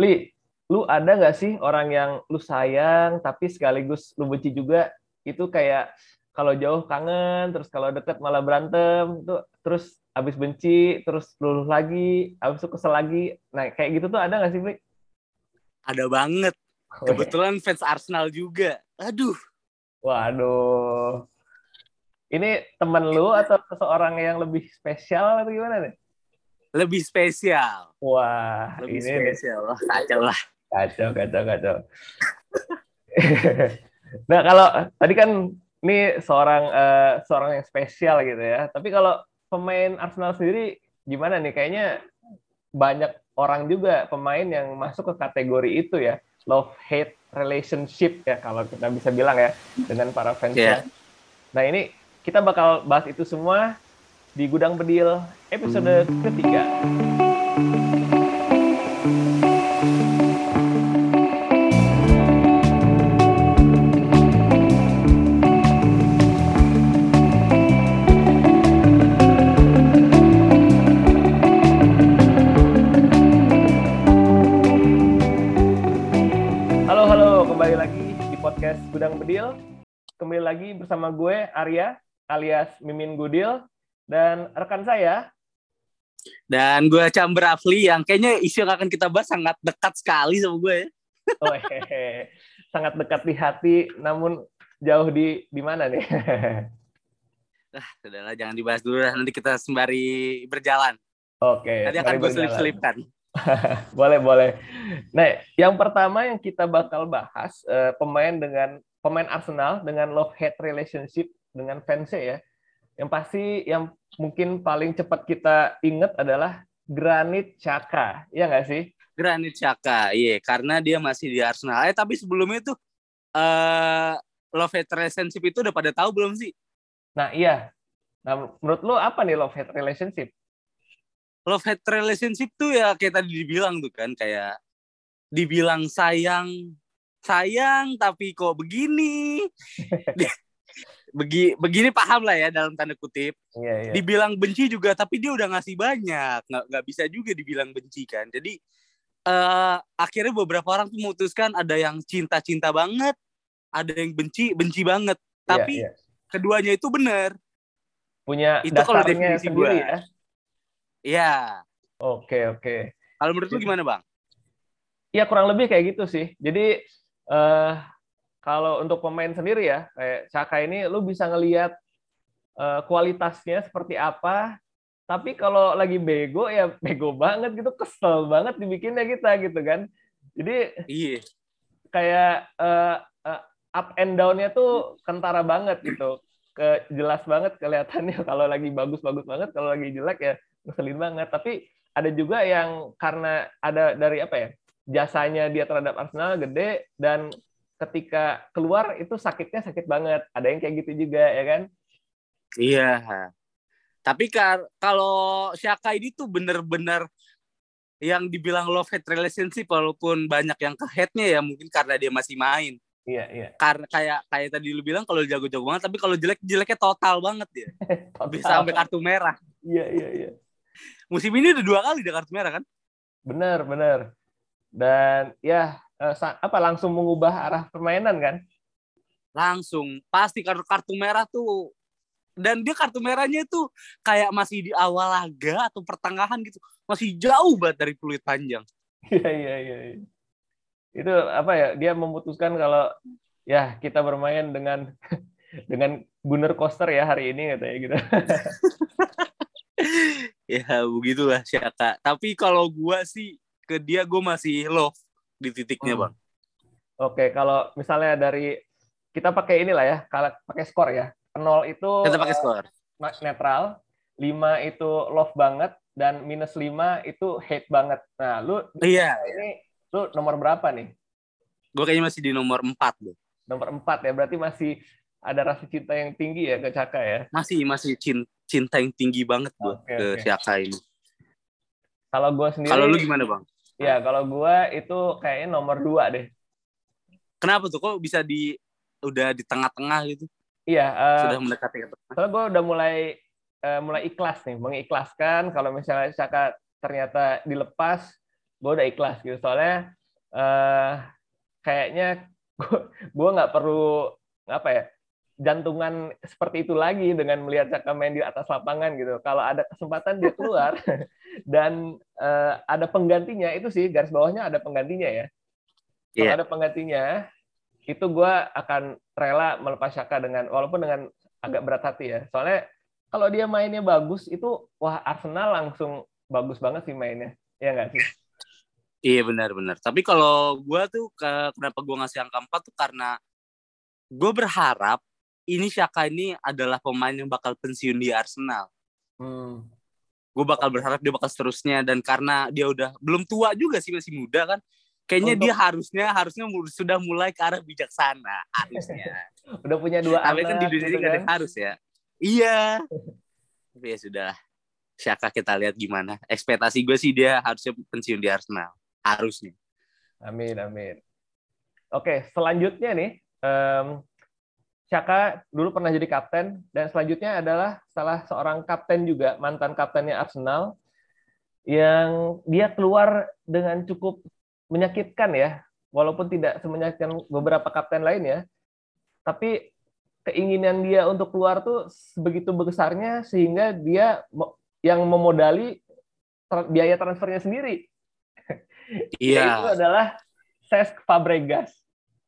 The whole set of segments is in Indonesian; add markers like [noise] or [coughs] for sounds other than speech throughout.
Pli, lu ada nggak sih orang yang lu sayang tapi sekaligus lu benci juga? Itu kayak kalau jauh kangen, terus kalau deket malah berantem, tuh terus abis benci, terus luluh lagi, abis itu kesel lagi. Nah, kayak gitu tuh ada nggak sih, Pli? Ada banget. Kebetulan fans Arsenal juga. Aduh. Waduh. Ini temen lu atau seseorang yang lebih spesial atau gimana nih? Lebih spesial. Wah, Lebih ini spesial. Wah, kacau lah. kacau, kacau, kacau. [laughs] nah, kalau tadi kan ini seorang eh, seorang yang spesial gitu ya. Tapi kalau pemain Arsenal sendiri gimana nih? Kayaknya banyak orang juga pemain yang masuk ke kategori itu ya, love hate relationship ya kalau kita bisa bilang ya dengan para fans. Iya. Nah, ini kita bakal bahas itu semua di Gudang Bedil episode ketiga. Halo, halo, kembali lagi di podcast Gudang Bedil. Kembali lagi bersama gue, Arya, alias Mimin Gudil, dan rekan saya, Dan gue Chamber Afli yang kayaknya isu yang akan kita bahas sangat dekat sekali sama gue ya. oh, [laughs] hehehe, sangat dekat di hati, namun jauh di di mana nih? [laughs] Ah, sudahlah jangan dibahas dulu lah. Nanti kita sembari berjalan. Oke, Nanti akan gue selip-selipkan. [laughs] boleh, boleh. Nah, yang pertama yang kita bakal bahas eh, pemain dengan pemain Arsenal dengan love hate relationship dengan fansnya ya. Yang pasti yang mungkin paling cepat kita ingat adalah Granit Xhaka, ya nggak sih? Granit Xhaka, iya. Karena dia masih di Arsenal. Eh, tapi sebelumnya tuh eh love hate relationship itu udah pada tahu belum sih? Nah, iya. Nah, menurut lu apa nih love hate relationship? Love hate relationship tuh ya kayak tadi dibilang tuh kan kayak dibilang sayang sayang tapi kok begini [laughs] Begi, begini paham lah ya dalam tanda kutip Iya, iya. dibilang benci juga tapi dia udah ngasih banyak nggak nggak bisa juga dibilang benci kan jadi eh akhirnya beberapa orang tuh memutuskan ada yang cinta-cinta banget ada yang benci benci banget tapi Iya, iya. keduanya itu benar punya itu kalau definisi sendiri gua. ya. ya Oke, oke. kalau menurut lu gimana bang Ya kurang lebih kayak gitu sih. Jadi eh kalau untuk pemain sendiri ya, kayak Saka ini lu bisa ngelihat eh, kualitasnya seperti apa. Tapi kalau lagi bego ya [laughs] bego banget gitu, kesel banget dibikinnya kita gitu kan. Jadi iya kayak eh, eh, up and down-nya tuh kentara banget gitu. Ke jelas banget kelihatannya [laughs] kalau lagi bagus-bagus banget, kalau lagi jelek ya ngeselin banget. Tapi ada juga yang karena ada dari apa ya? jasanya dia terhadap Arsenal gede dan ketika keluar itu sakitnya sakit banget. Ada yang kayak gitu juga ya kan? Iya. Tapi kalau Shaka ini tuh bener-bener yang dibilang love hate relationship walaupun banyak yang ke hate-nya ya mungkin karena dia masih main. Iya, iya. Karena kayak kayak tadi lu bilang kalau jago-jago banget tapi kalau jelek jeleknya total banget dia. [laughs] Total. Bisa sampai kartu merah. Iya, iya, iya. Musim ini udah dua kali dia kartu merah kan? Benar, benar. Dan ya eh, apa langsung mengubah arah permainan kan? Langsung pasti kartu kartu merah tuh dan dia kartu merahnya tuh kayak masih di awal laga atau pertengahan gitu. Masih jauh banget dari peluit panjang. [laughs] Iya, iya, iya. iya. Itu apa ya? Dia memutuskan kalau ya kita bermain dengan [laughs] dengan Gunner Coaster ya hari ini katanya gitu. [laughs] ya begitulah Syaka. Tapi kalau gua sih ke dia gue masih love di titiknya Hmm. bang. Oke, kalau misalnya dari kita pakai inilah ya, kalau pakai skor ya. 0 itu Kita pakai skor. netral, 5 itu love banget dan minus 5 itu hate banget. Nah, lu Iya, ini lu nomor berapa nih? gue kayaknya masih di nomor 4 deh. Nomor 4 ya, berarti masih ada rasa cinta yang tinggi ya ke Caka ya. Masih masih cin- cinta yang tinggi banget gue Oke, ke oke. Syaka ini. Kalau gue sendiri Kalau lu gimana bang? Ya, kalau gua itu kayaknya nomor 2 deh. Kenapa tuh kok bisa di udah di tengah-tengah gitu? Iya, eh, Sudah mendekati ke tengah. soalnya gue udah mulai eh, mulai ikhlas nih, mengikhlaskan kalau misalnya Saka ternyata dilepas, gue udah ikhlas gitu soalnya uh, kayaknya gue nggak perlu apa ya jantungan seperti itu lagi dengan melihat Caka main di atas lapangan gitu. Kalau ada kesempatan dia keluar [laughs] dan uh, ada penggantinya itu sih garis bawahnya ada penggantinya ya. Kalau yeah. ada penggantinya itu gue akan rela melepas Caka dengan walaupun dengan agak berat hati ya. Soalnya kalau dia mainnya bagus itu wah Arsenal langsung bagus banget sih mainnya. Ya nggak sih? Iya benar-benar. Tapi kalau gue tuh kenapa gue ngasih angka 4 tuh karena gue berharap ini Shaka ini adalah pemain yang bakal pensiun di Arsenal. Hmm. Gue bakal berharap dia bakal seterusnya dan karena dia udah belum tua juga sih masih muda kan. Kayaknya Untuk... dia harusnya harusnya sudah mulai ke arah bijaksana harusnya. [laughs] udah punya dua Tapi kan di dunia ini gitu kan? harus ya. Iya. Tapi ya sudah. Shaka kita lihat gimana. Ekspektasi gue sih dia harusnya pensiun di Arsenal. Harusnya. Amin, amin. Oke, selanjutnya nih. Um, Chaka dulu pernah jadi kapten dan selanjutnya adalah salah seorang kapten juga mantan kaptennya Arsenal yang dia keluar dengan cukup menyakitkan ya walaupun tidak semenyakitkan beberapa kapten lain ya. Tapi keinginan dia untuk keluar tuh sebegitu besarnya sehingga dia yang memodali biaya transfernya sendiri. Iya. Itu adalah Cesc Fabregas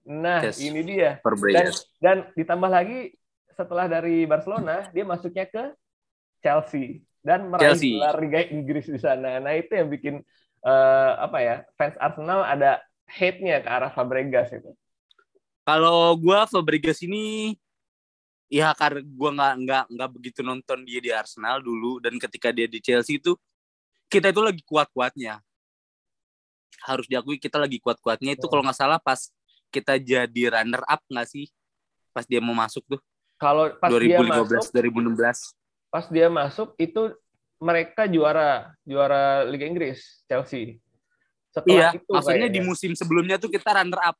Nah, yes. ini dia. Dan, dan ditambah lagi setelah dari Barcelona, dia masuknya ke Chelsea dan meraih gelar Liga Inggris di sana. Nah, itu yang bikin uh, apa ya? Fans Arsenal ada hate-nya ke arah Fabregas itu. Kalau gua Fabregas ini ya karena gua nggak nggak nggak begitu nonton dia di Arsenal dulu dan ketika dia di Chelsea itu kita itu lagi kuat-kuatnya harus diakui kita lagi kuat-kuatnya itu oh. kalau nggak salah pas kita jadi runner up nggak sih pas dia mau masuk tuh? Kalau pas 2015 dia masuk, 2016. Pas dia masuk itu mereka juara juara Liga Inggris Chelsea. Setelah iya, itu maksudnya kayaknya. di musim sebelumnya tuh kita runner up.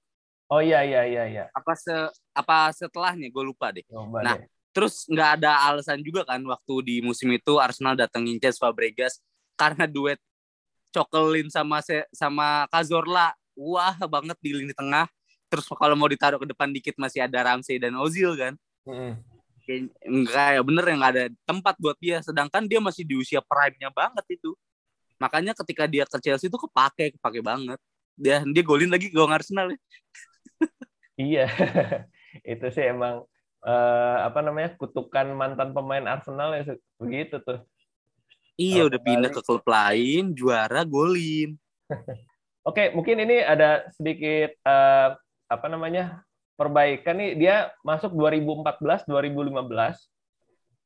Oh iya iya iya iya. Apa se apa setelahnya gue lupa deh. Coba nah, deh. terus nggak ada alasan juga kan waktu di musim itu Arsenal datengin Cesc Fabregas karena duet Cokelin sama se sama Cazorla wah banget di lini tengah terus kalau mau ditaruh ke depan dikit masih ada Ramsey dan Ozil kan? Mm. enggak ya bener yang nggak ada tempat buat dia. Sedangkan dia masih di usia prime-nya banget itu. Makanya ketika dia ke Chelsea itu kepake kepake banget. Dia dia golin lagi gol Arsenal ya. iya. [laughs] Itu sih emang uh, apa namanya kutukan mantan pemain Arsenal ya begitu tuh. Iya udah pindah ke klub lain juara golin. [laughs] Oke, mungkin ini ada sedikit uh, apa namanya perbaikan nih dia masuk 2014 2015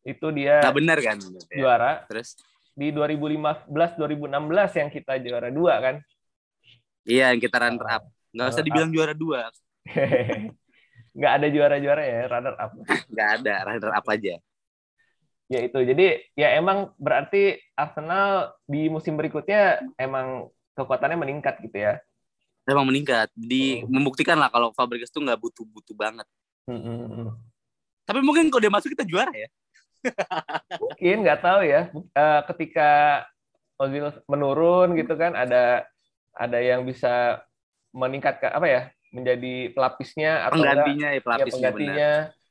itu dia nah, benar kan? juara. Terus? Di 2015 2016 yang kita juara dua kan? Iya yang kita runner up. Nggak usah dibilang juara dua. [laughs] Nggak ada juara-juara ya runner up. [laughs] Nggak ada runner up aja. Ya itu jadi ya emang berarti Arsenal di musim berikutnya emang kekuatannya meningkat gitu ya emang meningkat. Di oh. membuktikan lah kalau Fabregas tuh nggak butuh butuh banget. Hmm, hmm, hmm. tapi mungkin kalau dia masuk kita juara ya. [laughs] Mungkin nggak tahu ya. Uh, ketika Ozil menurun gitu kan ada ada yang bisa meningkatkan apa ya menjadi pelapisnya atau penggantinya ya pelapisnya ya, penggantinya. benar.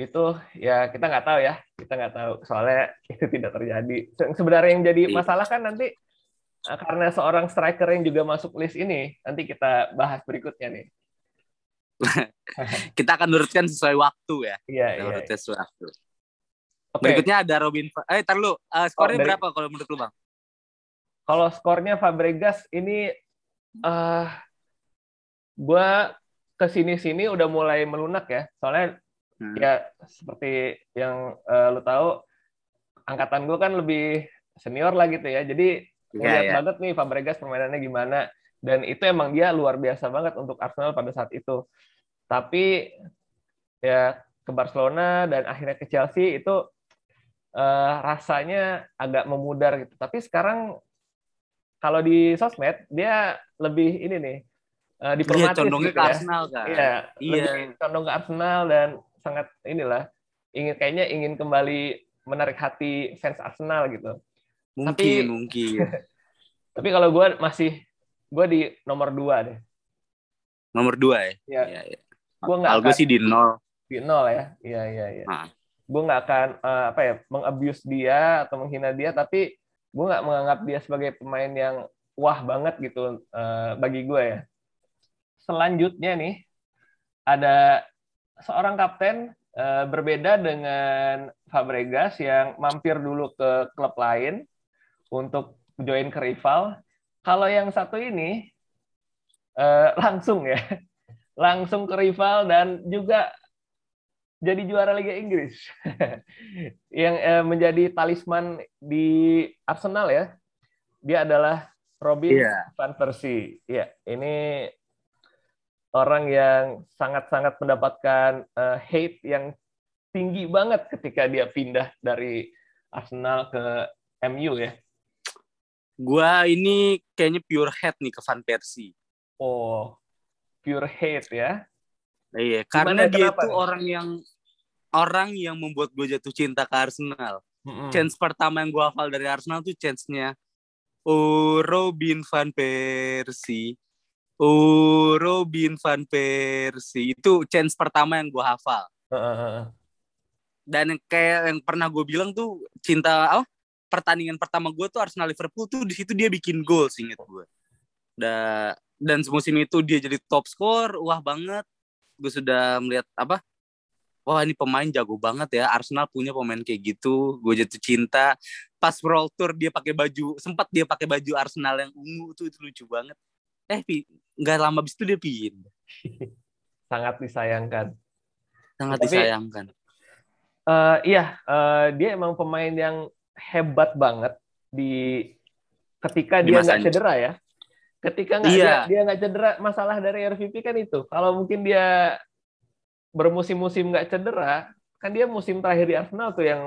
itu ya kita nggak tahu ya. Kita nggak tahu. Soalnya [laughs] itu tidak terjadi. Sebenarnya yang jadi iya. masalah kan nanti karena seorang striker yang juga masuk list ini, nanti kita bahas berikutnya nih. [laughs] kita akan nurutkan sesuai waktu ya. Iya, iya. iya. sesuai waktu. Okay. Berikutnya ada Robin. Eh, tar lu. Uh, skornya oh, dari... berapa kalau menurut lu, Bang? Kalau skornya Fabregas ini uh, gua ke sini-sini udah mulai melunak ya. Soalnya hmm. ya seperti yang uh, lu tahu angkatan gue kan lebih senior lah gitu ya. Jadi Ngeliat yeah, yeah. banget nih Fabregas permainannya gimana. Dan itu emang dia luar biasa banget untuk Arsenal pada saat itu. Tapi ya ke Barcelona dan akhirnya ke Chelsea itu uh, rasanya agak memudar gitu. Tapi sekarang kalau di sosmed dia lebih ini nih uh, diplomatis iya, condongnya gitu ke ya. Arsenal kan. Iya, iya. lebih condong ke Arsenal dan sangat inilah ingin kayaknya ingin kembali menarik hati fans Arsenal gitu. Mungkin, tapi, mungkin. [laughs] tapi kalau gue masih gue di nomor dua deh. Nomor dua ya? Iya. Iya, iya. Gue nggak Kalau gue sih di nol. di nol ya. Iya iya iya. Nah, Gue nggak akan eh, apa ya mengabuse dia atau menghina dia, tapi gue nggak menganggap dia sebagai pemain yang wah banget gitu eh, bagi gue ya. Selanjutnya nih ada seorang kapten eh, berbeda dengan Fabregas yang mampir dulu ke klub lain untuk join ke rival. Kalau yang satu ini eh, langsung ya, [laughs] langsung ke rival dan juga jadi juara Liga Inggris. [laughs] yang eh, menjadi talisman di Arsenal ya. Dia adalah Robin Iya. van Persie. Ya, ini orang yang sangat-sangat mendapatkan eh, hate yang tinggi banget ketika dia pindah dari Arsenal ke MU ya. Gua ini kayaknya pure head nih ke Van Persie. Oh, pure hate ya. Iya, karena Gimana, dia itu nih? orang yang orang yang membuat gue jatuh cinta ke Arsenal. Mm-mm. Chance pertama yang gue hafal dari Arsenal tuh chance-nya Oh Robin van Persie. Oh Robin van Persie. Itu chance pertama yang gue hafal. Heeh. Dan kayak yang pernah gue bilang tuh cinta oh, pertandingan pertama gue tuh Arsenal Liverpool tuh di situ dia bikin gol inget gue. Da, dan semusim itu dia jadi top skor, wah banget. Gue sudah melihat apa? Wah ini pemain jago banget ya. Arsenal punya pemain kayak gitu. Gue jatuh cinta. Pas World Tour dia pakai baju, sempat dia pakai baju Arsenal yang ungu tuh itu lucu banget. Eh, nggak lama abis itu dia pindah. [laughs] Sangat disayangkan. Sangat Tapi- disayangkan. Eh, iya, eh, dia emang pemain yang hebat banget di ketika Di dia nggak cedera ya. Ketika nggak Iya. dia, dia nggak cedera, masalah dari RVP kan itu. Kalau mungkin dia bermusim-musim nggak cedera, kan dia musim terakhir di Arsenal tuh yang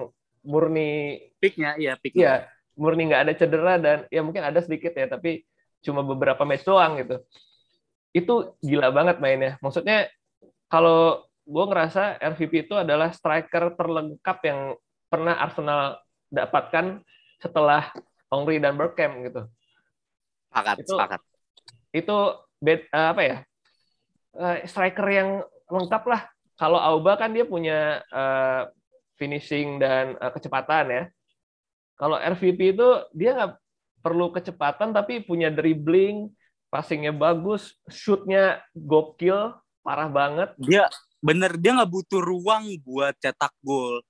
murni Picknya, iya picknya. Iya, murni nggak ada cedera dan ya mungkin ada sedikit ya, tapi cuma beberapa match doang gitu. Itu gila banget mainnya. Maksudnya kalau gue ngerasa RVP itu adalah striker terlengkap yang pernah Arsenal dapatkan setelah Henry dan Bergkamp gitu. Sepakat, Itu- sepakat. Itu bed, eh, apa ya? eh, striker yang lengkap lah. Kalau Auba kan dia punya eh, finishing dan eh, kecepatan ya. Kalau RVP itu dia nggak perlu kecepatan tapi punya dribbling, passingnya bagus, shootnya gokil, parah banget. Dia bener dia nggak butuh ruang buat cetak gol.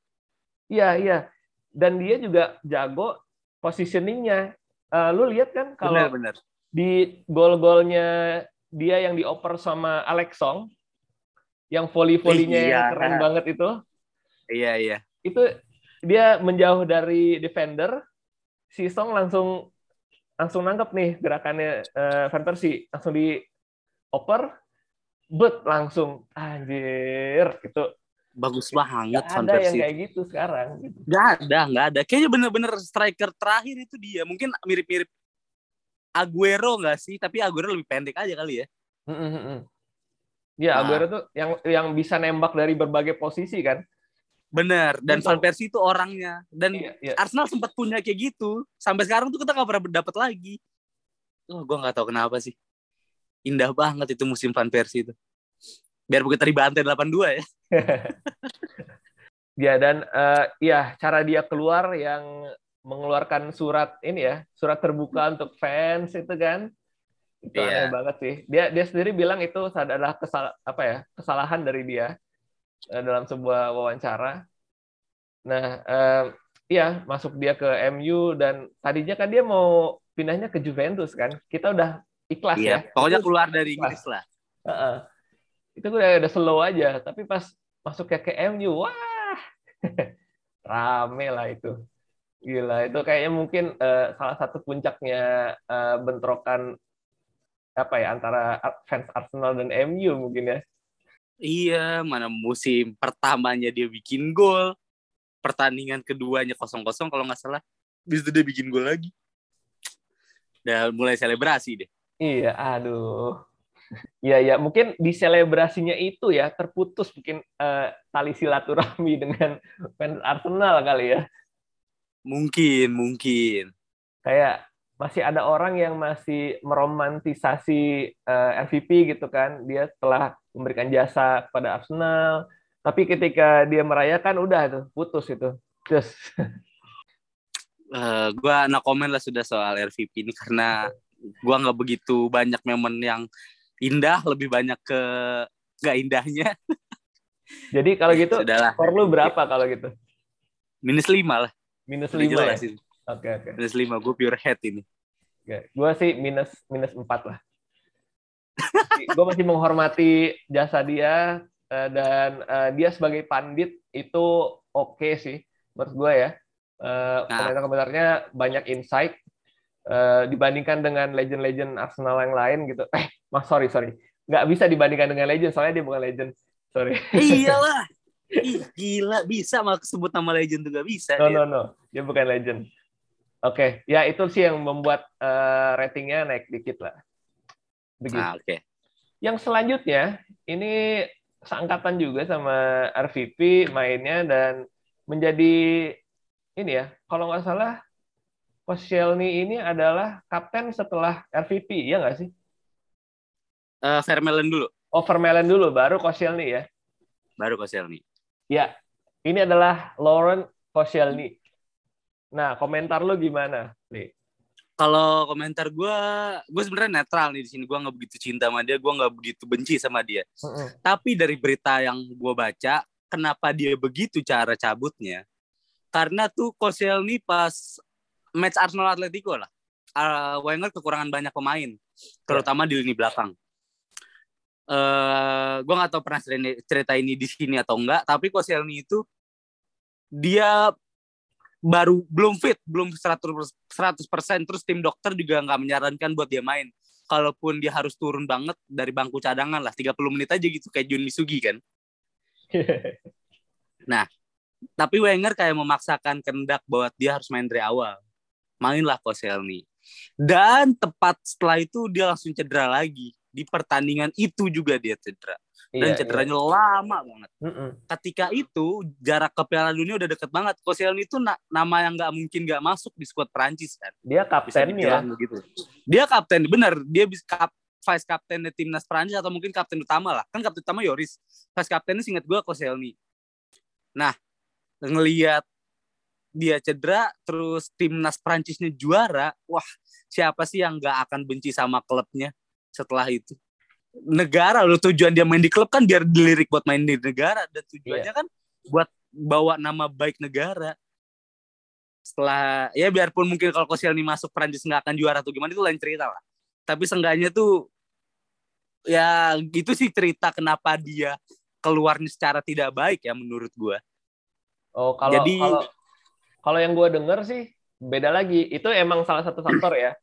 Iya iya. Dan dia juga jago positioningnya. Eh, lu lihat kan kalau di gol-golnya dia yang dioper sama Alex Song, yang volley-volleynya yang Iya. keren banget itu, Iya, iya. itu dia menjauh dari defender, si Song langsung langsung nangkep nih gerakannya eh, Van Persie, langsung dioper, but langsung anjir itu Bagus banget nggak Van ada yang kayak gitu sekarang. gitu. Gak ada, gak ada. Kayaknya bener-bener striker terakhir itu dia. Mungkin mirip-mirip Aguero gak sih? Tapi Aguero lebih pendek aja kali ya. Mm, mm, mm. Ya, Nah. Aguero tuh yang yang bisa nembak dari berbagai posisi kan. Bener. Dan. Van Persie itu orangnya. Dan Iya, iya. Arsenal sempat punya kayak gitu. Sampai sekarang tuh kita gak pernah dapet lagi. Oh, gue gak tahu kenapa sih. Indah banget itu musim Van Persie itu. Biar kita dibantai 82 ya. [laughs] Ya dan eh, ya cara dia keluar yang mengeluarkan surat ini ya, surat terbuka untuk fans itu kan. Itu Iya. aneh banget sih. Dia dia sendiri bilang itu adalah kesal apa ya? kesalahan dari dia eh, dalam sebuah wawancara. Nah, eh, iya masuk dia ke MU dan tadinya kan dia mau pindahnya ke Juventus kan. Kita udah ikhlas ya. Iya. Pokoknya keluar dari Inggris lah. Heeh. Itu udah udah slow aja, tapi pas masuknya ke MU, wah, [laughs] rame lah itu. Gila, itu kayaknya mungkin eh, salah satu puncaknya eh, bentrokan apa ya antara fans Arsenal dan MU mungkin ya. Iya, mana musim pertamanya dia bikin gol. Pertandingan keduanya kosong-kosong kalau nggak salah. Bis itu dia bikin gol lagi. Dan mulai selebrasi deh. Iya, aduh. Iya, ya mungkin di selebrasinya itu ya terputus mungkin eh, tali silaturahmi [laughs] dengan fans Arsenal kali ya. Mungkin, mungkin. kayak masih ada orang yang masih meromantisasi uh, eh, MVP gitu kan. Dia telah memberikan jasa pada Arsenal, tapi ketika dia merayakan udah tuh putus itu. Terus uh, [laughs] gua no komen lah sudah soal MVP ini karena gua nggak begitu banyak momen yang indah, lebih banyak ke nggak indahnya. Jadi kalau gitu, skor lu berapa kalau gitu? Minus lima lah. Minus lima ya? Oke, okay, oke. Okay. Minus lima, gue pure head ini. Okay. Gue sih minus minus empat lah. gue masih menghormati jasa dia uh, dan uh, dia sebagai pandit itu oke okay sih menurut gue ya. Uh, nah. Komentar-komentarnya banyak insight uh, dibandingkan dengan legend-legend Arsenal yang lain gitu. Eh, mas sorry sorry, nggak bisa dibandingkan dengan legend soalnya dia bukan legend. Sorry. Iyalah. [laughs] Ih, gila bisa malah sebut nama legend juga bisa. No dia. no no, dia bukan legend. Oke, okay. ya itu sih yang membuat uh, ratingnya naik dikit lah. Begitu. Ah, oke. Okay. Yang selanjutnya ini seangkatan juga sama RVP mainnya dan menjadi ini ya, kalau nggak salah Koscielny ini adalah kapten setelah RVP, ya nggak sih? Uh, Vermeulen dulu. Oh, Vermeulen dulu, baru Koscielny ya? Baru Koscielny. Ya, ini adalah Lauren Koscielny. Nah, komentar lu gimana, nih? Kalau komentar gue, gue sebenarnya netral nih di sini. Gue nggak begitu cinta sama dia, gue nggak begitu benci sama dia. Mm -hmm. Tapi dari berita yang gue baca, kenapa dia begitu cara cabutnya? Karena tuh Koscielny pas match Arsenal Atletico lah, uh, Wenger kekurangan banyak pemain, terutama yeah. di lini belakang. Uh, gue nggak tahu pernah cerita ini di sini atau enggak, tapi Koscielny itu dia baru belum fit, belum 100 100% terus tim dokter juga nggak menyarankan buat dia main. Kalaupun dia harus turun banget dari bangku cadangan lah 30 menit aja gitu kayak Jun Misugi kan. [laughs] nah, tapi Wenger kayak memaksakan kendak bahwa dia harus main dari awal. Mainlah Koscielny. Dan tepat setelah itu dia langsung cedera lagi. Di pertandingan itu juga dia cedera dan iya, cederanya iya. lama banget. Mm -mm. Ketika itu jarak ke Piala Dunia udah deket banget. Koscielny itu na nama yang nggak mungkin nggak masuk di skuad Prancis kan. Dia kapten ya. Begitu. Dia kapten, bener. Dia bisa kap vice kapten di timnas Prancis atau mungkin kapten utama lah. Kan kapten utama Yoris. Vice kaptennya singkat gue Koscielny. Nah, ngelihat dia cedera, terus timnas Prancisnya juara, wah siapa sih yang nggak akan benci sama klubnya setelah itu? negara lo tujuan dia main di klub kan biar dilirik buat main di negara. Dan tujuannya yeah. kan buat bawa nama baik negara. Setelah ya biarpun mungkin kalau Koscielny masuk Prancis nggak akan juara atau gimana itu lain cerita lah. Tapi seenggaknya tuh ya gitu sih cerita kenapa dia keluarnya secara tidak baik ya menurut gue oh kalau jadi kalau kalau yang gue denger sih beda lagi. Itu emang salah satu faktor ya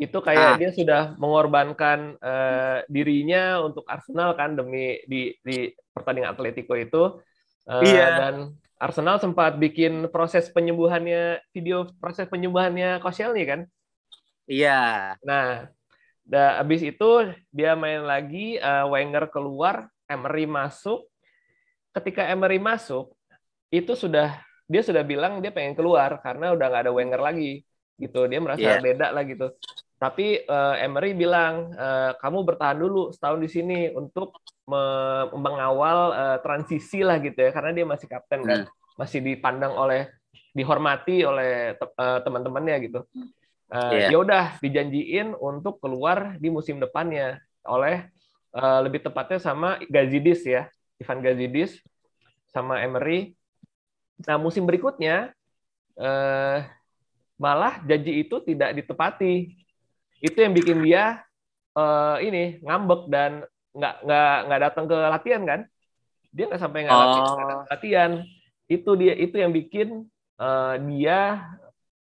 itu kayak ah. dia sudah mengorbankan uh, dirinya untuk Arsenal kan demi di di pertandingan Atletico itu. Uh, iya. dan Arsenal sempat bikin proses penyembuhannya video proses penyembuhannya Koscielny kan? Iya. Nah da, habis itu dia main lagi uh, Wenger keluar Emery masuk. Ketika Emery masuk itu sudah dia sudah bilang dia pengen keluar karena udah nggak ada Wenger lagi gitu. Dia merasa yeah. beda lah gitu tapi uh, Emery bilang uh, kamu bertahan dulu setahun di sini untuk me mengawal uh, transisi lah gitu ya. Karena dia masih kapten kan. Hmm. masih dipandang oleh dihormati oleh uh, teman-temannya gitu. Uh, yeah. ya udah dijanjiin untuk keluar di musim depannya oleh uh, lebih tepatnya sama Gazidis ya. Ivan Gazidis sama Emery. Nah musim berikutnya uh, malah janji itu tidak ditepati itu yang bikin dia uh, ini ngambek dan nggak nggak nggak datang ke latihan kan? Dia nggak sampai nggak oh. latihan. Itu dia itu yang bikin uh, dia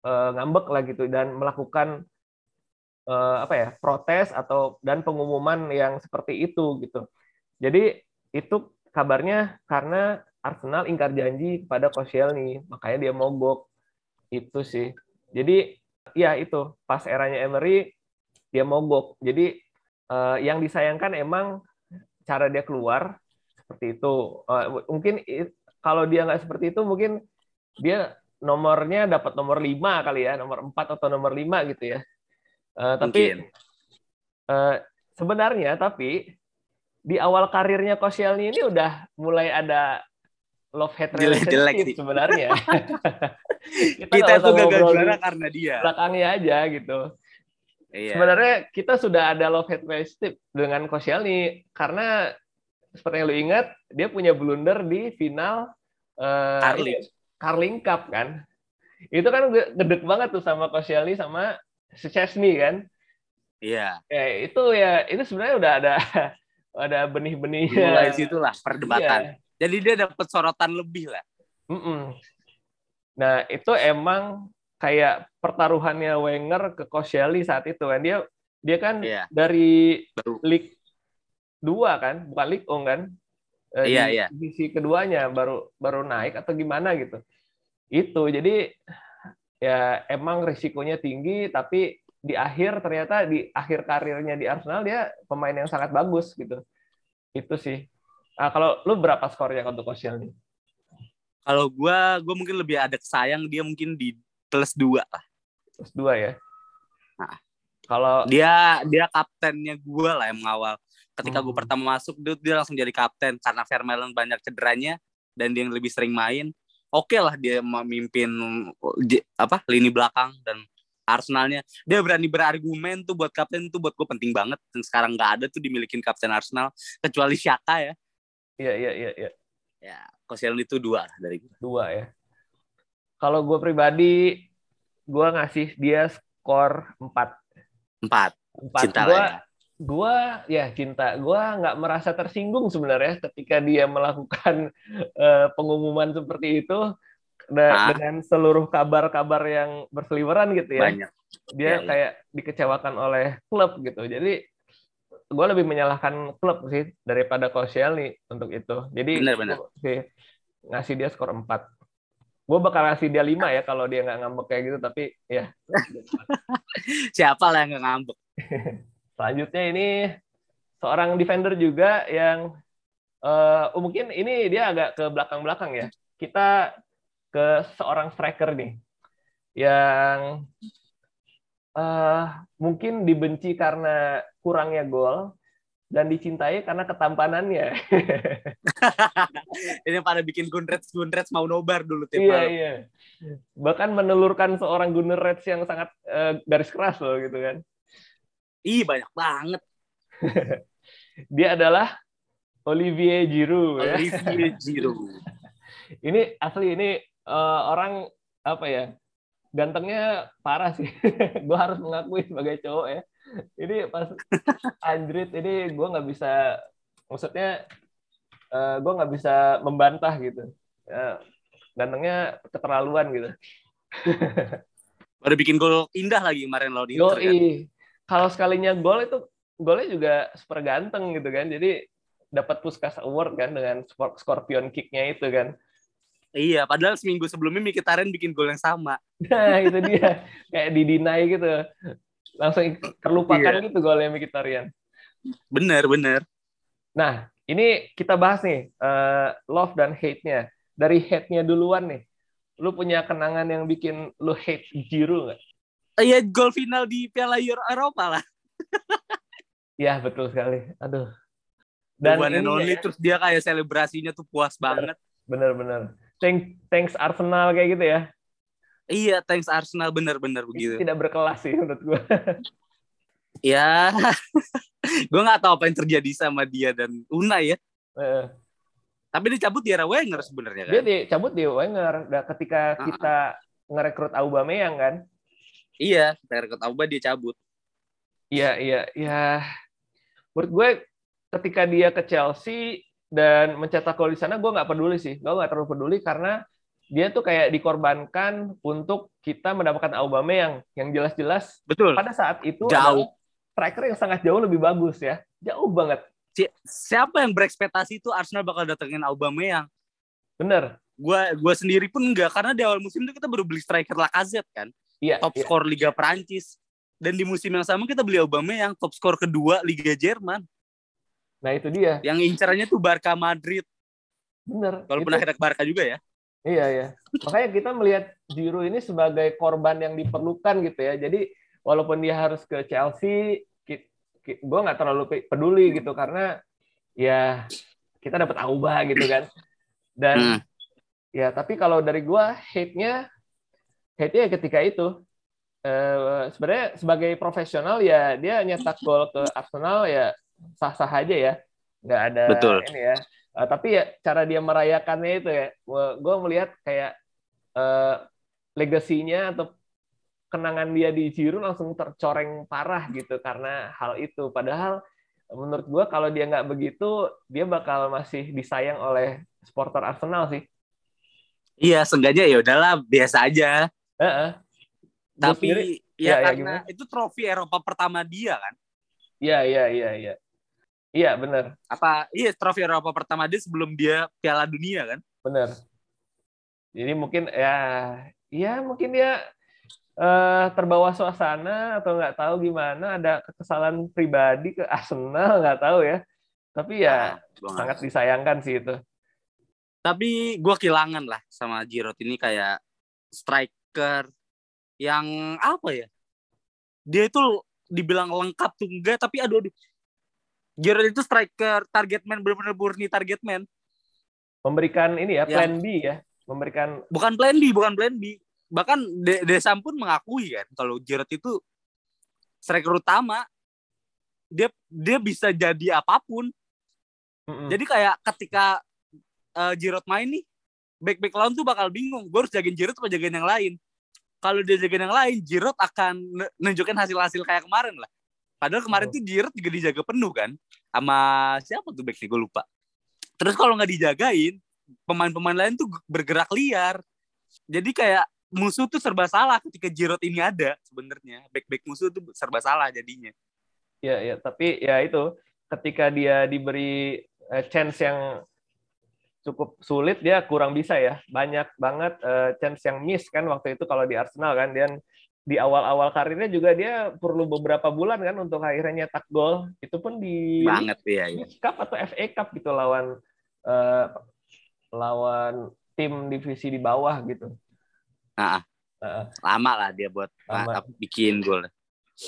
uh, ngambek lah gitu dan melakukan uh, apa ya protes atau dan pengumuman yang seperti itu gitu. Jadi itu kabarnya karena Arsenal ingkar janji kepada Koscielny makanya dia mogok. Itu sih. Jadi ya itu pas eranya Emery dia mogok. Jadi uh, yang disayangkan emang cara dia keluar seperti itu. Uh, mungkin kalau dia nggak seperti itu mungkin dia nomornya dapat nomor 5 kali ya, nomor 4 atau nomor 5 gitu ya. Uh, tapi uh, sebenarnya tapi di awal karirnya Koscielny ini udah mulai ada love hate relationship jelek, jelek sebenarnya. [laughs] kita, kita itu gagal juara karena dia. Belakangnya aja gitu. Iya. Sebenarnya kita sudah ada love hate relationship dengan Koscielny karena seperti yang lu ingat dia punya blunder di final uh, Carling. Carling Cup kan. Itu kan gede banget tuh sama Koscielny sama Chesney kan. Iya. Ya, itu ya itu sebenarnya udah ada [laughs] ada benih-benihnya. Mulai situlah perdebatan. Iya. Jadi dia dapat sorotan lebih lah. Mm -mm. Nah itu emang kayak pertaruhannya Wenger ke Koscielny saat itu kan dia dia kan iya. dari Baru. League dua kan bukan League Ong kan eh, iya, di iya. divisi keduanya baru baru naik atau gimana gitu itu jadi ya emang risikonya tinggi tapi di akhir ternyata di akhir karirnya di Arsenal dia pemain yang sangat bagus gitu. Itu sih. Nah, kalau lu berapa skornya untuk Koscielny? Kalau gue, gue mungkin lebih ada sayang dia mungkin di plus dua lah. Plus dua ya. Nah, kalau dia dia kaptennya gue lah yang mengawal. Ketika hmm. gue pertama masuk dia, dia langsung jadi kapten karena Vermaelen banyak cederanya dan dia yang lebih sering main. Oke okay lah dia memimpin apa lini belakang dan Arsenalnya dia berani berargumen tuh buat kapten tuh buat gue penting banget dan sekarang nggak ada tuh dimilikin kapten Arsenal kecuali Shaka ya iya iya iya iya. Ya Koscielny itu dua dari gue dua ya. Kalau gue pribadi gue ngasih dia skor empat. Empat. Empat. Cinta gua, ya. gue ya cinta. Gue nggak merasa tersinggung sebenarnya ketika dia melakukan uh, pengumuman seperti itu da, dengan seluruh kabar-kabar yang berseliweran gitu ya. Banyak. Dia ya, kayak ya. dikecewakan oleh klub gitu. Jadi gue lebih menyalahkan klub sih daripada Koscielny untuk itu. Jadi bener, bener. sih ngasih dia skor 4. Gue bakal ngasih dia 5 ya kalau dia nggak ngambek kayak gitu, tapi ya. [laughs] Siapa lah yang nggak ngambek? [laughs] Selanjutnya ini seorang defender juga yang uh, mungkin ini dia agak ke belakang-belakang ya. Kita ke seorang striker nih yang uh, mungkin dibenci karena kurangnya gol dan dicintai karena ketampanannya. [laughs] Ini pada bikin Gunrets Gunrets mau nobar dulu tiap Iya, iya. Bahkan menelurkan seorang Gunrets yang sangat uh, garis keras loh gitu kan. Ih, banyak banget. [laughs] Dia adalah Olivier Giroud ya. Olivier [laughs] Giroud. ini asli ini uh, orang apa ya gantengnya parah sih [laughs] gue harus mengakui sebagai cowok ya ini pas anjrit ini gue nggak bisa maksudnya uh, eh, gue nggak bisa membantah gitu uh, gantengnya keterlaluan gitu [laughs] Baru bikin gol indah lagi kemarin lo di Inter kan? Kalau sekalinya gol itu golnya juga super ganteng gitu kan. Jadi dapat Puskas Award kan dengan Scorpion kicknya itu kan. Iya, padahal seminggu sebelumnya Mkhitaryan bikin gol yang sama. Nah, itu dia. Kayak didinai gitu. Langsung terlupakan iya. gitu golnya Mkhitaryan. Bener, bener. Nah, ini kita bahas nih, uh, love dan hate-nya. Dari hate-nya duluan nih. Lu punya kenangan yang bikin lu hate Giroud nggak? Iya, gol final di Piala Eropa lah. Iya, betul sekali. Aduh. Dan ini only, ya, terus dia kayak selebrasinya tuh puas banget. Bener-bener thanks thanks Arsenal kayak gitu ya. Iya, thanks Arsenal benar-benar begitu. Tidak berkelas sih menurut gue. ya, gue nggak tahu apa yang terjadi sama dia dan Unai ya. Uh. Tapi dia cabut di era Wenger sebenarnya kan. Dia dicabut di Wenger. Nah, ketika uh-huh. kita ngerekrut Aubameyang kan. Iya, kita rekrut Aubameyang dia cabut. Iya, iya, iya. Menurut gue ketika dia ke Chelsea dan mencetak gol di sana gue nggak peduli sih. Gue nggak terlalu peduli karena dia tuh kayak dikorbankan untuk kita mendapatkan Aubameyang yang jelas-jelas betul. pada saat itu jauh. striker yang sangat jauh lebih bagus ya. Jauh banget. Si siapa yang berekspektasi itu Arsenal bakal datengin Aubameyang? Bener. Gue gue sendiri pun enggak karena di awal musim itu kita baru beli striker Lacazette kan? Iya, top iya. skor Liga Prancis dan di musim yang sama kita beli Aubameyang top skor kedua Liga Jerman Nah itu dia. Yang incarannya tuh Barca Madrid. Bener. Walaupun itu... akhirnya ke Barca juga ya. Iya ya. Makanya kita melihat Giroud ini sebagai korban yang diperlukan gitu ya. Jadi walaupun dia harus ke Chelsea, gue nggak terlalu peduli gitu karena ya kita dapat Auba gitu kan. Dan hmm. ya tapi kalau dari gue hate-nya hate-nya ketika itu uh, sebenarnya sebagai profesional ya dia nyetak gol ke Arsenal ya sah-sah aja ya. nggak ada Betul. ini ya. Uh, tapi ya cara dia merayakannya itu ya, gue melihat kayak uh, legasinya atau kenangan dia di Jiru langsung tercoreng parah gitu karena hal itu. Padahal menurut gue kalau dia nggak begitu dia bakal masih disayang oleh supporter Arsenal sih. Iya, sengaja ya udahlah biasa aja. Uh -uh. Tapi sendiri, ya, ya karena ya, itu trofi Eropa pertama dia kan. Iya, iya, iya, iya. Iya, benar. Apa iya trofi Eropa pertama dia sebelum dia Piala Dunia kan? Benar. Jadi mungkin ya ya mungkin dia uh, terbawa suasana atau nggak tahu gimana ada kekesalan pribadi ke Arsenal nggak tahu ya tapi ya nah, sangat disayangkan sih itu tapi gue kehilangan lah sama Giroud ini kayak striker yang apa ya dia itu dibilang lengkap tuh enggak tapi aduh aduh. Giroud itu striker target man benar-benar murni target man. Memberikan ini ya plan B ya. Memberikan bukan plan B bukan plan B. Bahkan De Desam pun mengakui kan kalau Giroud itu striker utama dia dia bisa jadi apa pun. Mm -hmm. jadi kayak ketika uh, Giroud main nih back back lawan tuh bakal bingung gue harus jagain Giroud atau jagain yang lain kalau dia jagain yang lain Giroud akan nunjukin hasil-hasil kayak kemarin lah. Padahal kemarin oh. tuh Giroud juga dijaga penuh kan sama siapa tuh backnya? Gue lupa. Terus kalau nggak dijagain pemain-pemain lain tuh bergerak liar. Jadi kayak musuh tuh serba salah ketika Giroud ini ada sebenarnya. Back-back musuh tuh serba salah jadinya. Ya ya tapi ya itu ketika dia diberi uh, chance yang cukup sulit dia kurang bisa ya banyak banget uh, chance yang miss kan waktu itu kalau di Arsenal kan dan di awal-awal karirnya juga dia perlu beberapa bulan kan untuk akhirnya nyetak gol itu pun di banget ya, ya. Cup atau FA Cup gitu lawan uh, lawan tim divisi di bawah gitu Nah, uh, lama lah dia buat lama. bikin gol.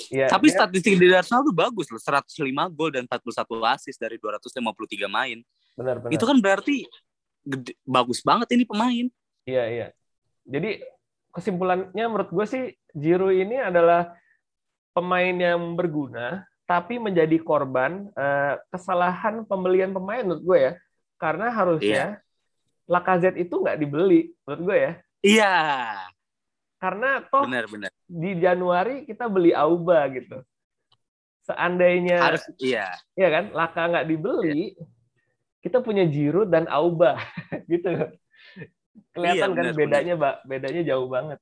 Ya, Tapi dia... statistik di Arsenal tuh bagus loh, 105 gol dan 41 assist dari 253 main. Benar, benar. Itu kan berarti gede, bagus banget ini pemain. Iya, iya. Jadi kesimpulannya menurut gue sih Giroud ini adalah pemain yang berguna tapi menjadi korban uh, kesalahan pembelian pemain menurut gue ya. Karena harusnya yeah. Lacazette itu nggak dibeli menurut gue ya. Iya. Karena toh benar, benar. di Januari kita beli Auba gitu. Seandainya harus iya. Iya kan? Laka nggak dibeli, iya. Kita punya Giroud dan Auba [laughs] gitu. Kelihatan iya, kan bedanya, Mbak. Bedanya jauh banget.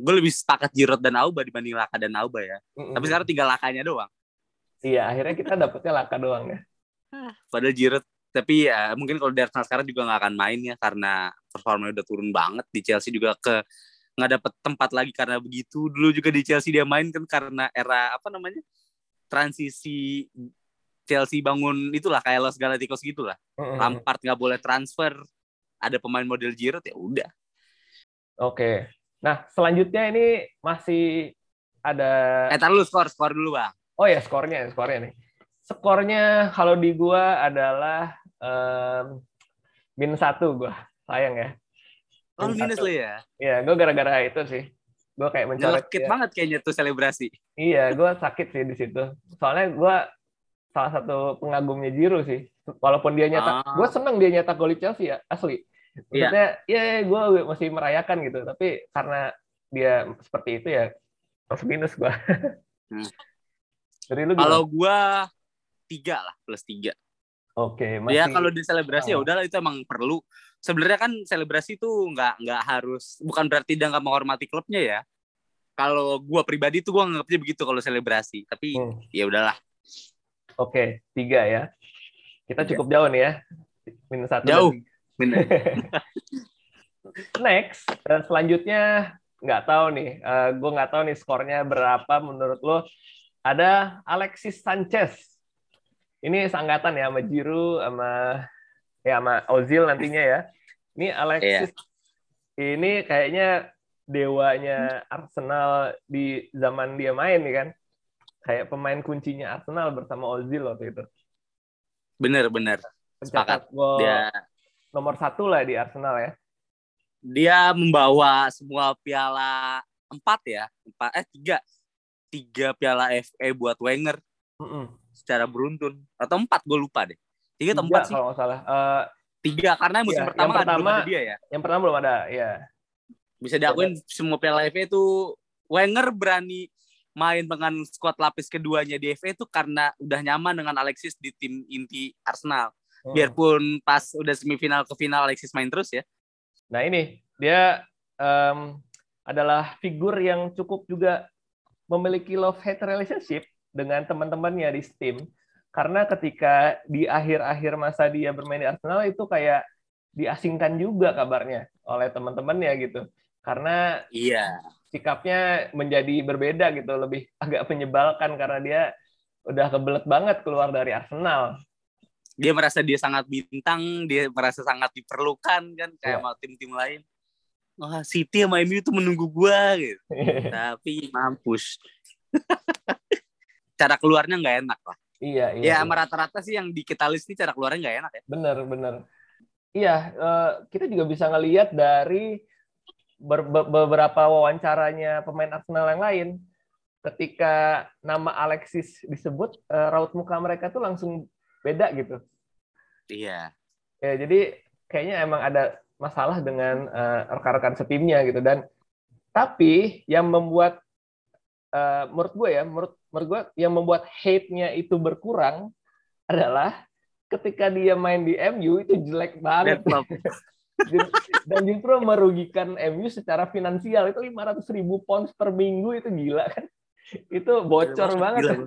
Gue lebih sepakat Giroud dan Auba dibanding Laka dan Auba ya. Mm -mm. Tapi sekarang tinggal Lakanya doang. Iya, akhirnya kita dapetnya Laka doang ya. Padahal Giroud tapi ya mungkin kalau dari sekarang juga nggak akan main ya karena performanya udah turun banget di Chelsea juga ke nggak dapet tempat lagi karena begitu dulu juga di Chelsea dia main kan karena era apa namanya transisi Chelsea bangun itulah kayak Los Galacticos gitulah mm-hmm. Lampard nggak boleh transfer ada pemain model Giroud ya udah oke nah selanjutnya ini masih ada eh taruh skor skor dulu bang oh ya skornya skornya nih skornya kalau di gua adalah um, minus satu gue sayang ya Oh, minus lo ya? Iya, gue gara-gara itu sih. Gue kayak mencoret. Sakit ya. banget kayaknya tuh selebrasi. Iya, gue sakit sih di situ. Soalnya gue salah satu pengagumnya Jiru sih. Walaupun dia nyetak, ah. gue seneng dia nyetak gol Chelsea ya, asli. Iya. Maksudnya, iya, ya, gue masih merayakan gitu. Tapi karena dia seperti itu ya, harus minus gue. hmm. [laughs] Kalau gue tiga lah, plus tiga. Oke, okay, Ya kalau di selebrasi oh. ya udahlah itu emang perlu. Sebenarnya kan selebrasi itu nggak nggak harus bukan berarti dia nggak menghormati klubnya ya. Kalau gua pribadi tuh gua nganggapnya begitu kalau selebrasi. Tapi hmm. ya udahlah. Oke, okay, tiga ya. Kita cukup jauh nih ya. Minus satu. Jauh. [laughs] Next, dan selanjutnya nggak tahu nih. Uh, gue nggak tahu nih skornya berapa menurut lo. Ada Alexis Sanchez ini sangkatan ya sama Jiru sama ya sama Ozil nantinya ya. Ini Alexis yeah. ini kayaknya dewanya Arsenal di zaman dia main nih kan. Kayak pemain kuncinya Arsenal bersama Ozil waktu itu. Bener bener. Pencetak gol Dia nomor satu lah di Arsenal ya. dia membawa semua piala empat ya empat eh tiga tiga piala FA buat Wenger Mm-mm. secara beruntun atau empat gue lupa deh tiga atau empat sih kalau nggak salah. Eh, tiga karena musim Iya, pertama, yang kan belum pertama- ada dia ya yang pertama belum ada, ya. bisa diakuin semua piala FA itu Wenger berani main dengan skuad lapis keduanya di FA itu karena udah nyaman dengan Alexis di tim inti Arsenal. Hmm. biarpun pas udah semifinal ke final Alexis main terus ya. Nah ini dia em, adalah figur yang cukup juga memiliki love hate relationship dengan teman-temannya di Steam. Karena ketika di akhir-akhir masa dia bermain di Arsenal itu kayak diasingkan juga kabarnya oleh teman-temannya gitu. Karena iya sikapnya menjadi berbeda gitu lebih [laughs] agak menyebalkan karena dia udah kebelet banget keluar dari Arsenal dia merasa dia sangat bintang, dia merasa sangat diperlukan kan kayak sama tim-tim lain. Wah, City sama MU tuh menunggu gua gitu. [laughs] Tapi mampus. [laughs] cara keluarnya nggak enak lah. iya iya, Ya, iya. sama rata-rata sih yang di kita list ini cara keluarnya nggak enak ya. Bener, bener. Iya, eh, kita juga bisa ngelihat dari ber- be- beberapa wawancaranya pemain Arsenal yang lain. Ketika nama Alexis disebut, eh, raut muka mereka tuh langsung beda gitu. Iya. Ya, jadi kayaknya emang ada masalah dengan eh, rekan-rekan setimnya gitu. Dan tapi yang membuat, eh, menurut gue ya, menurut menurut gue yang membuat hate-nya itu berkurang adalah ketika dia main di MU itu jelek banget. [laughs] dan justru merugikan MU secara finansial. Itu 500 ribu pounds per minggu itu gila kan? Itu bocor banget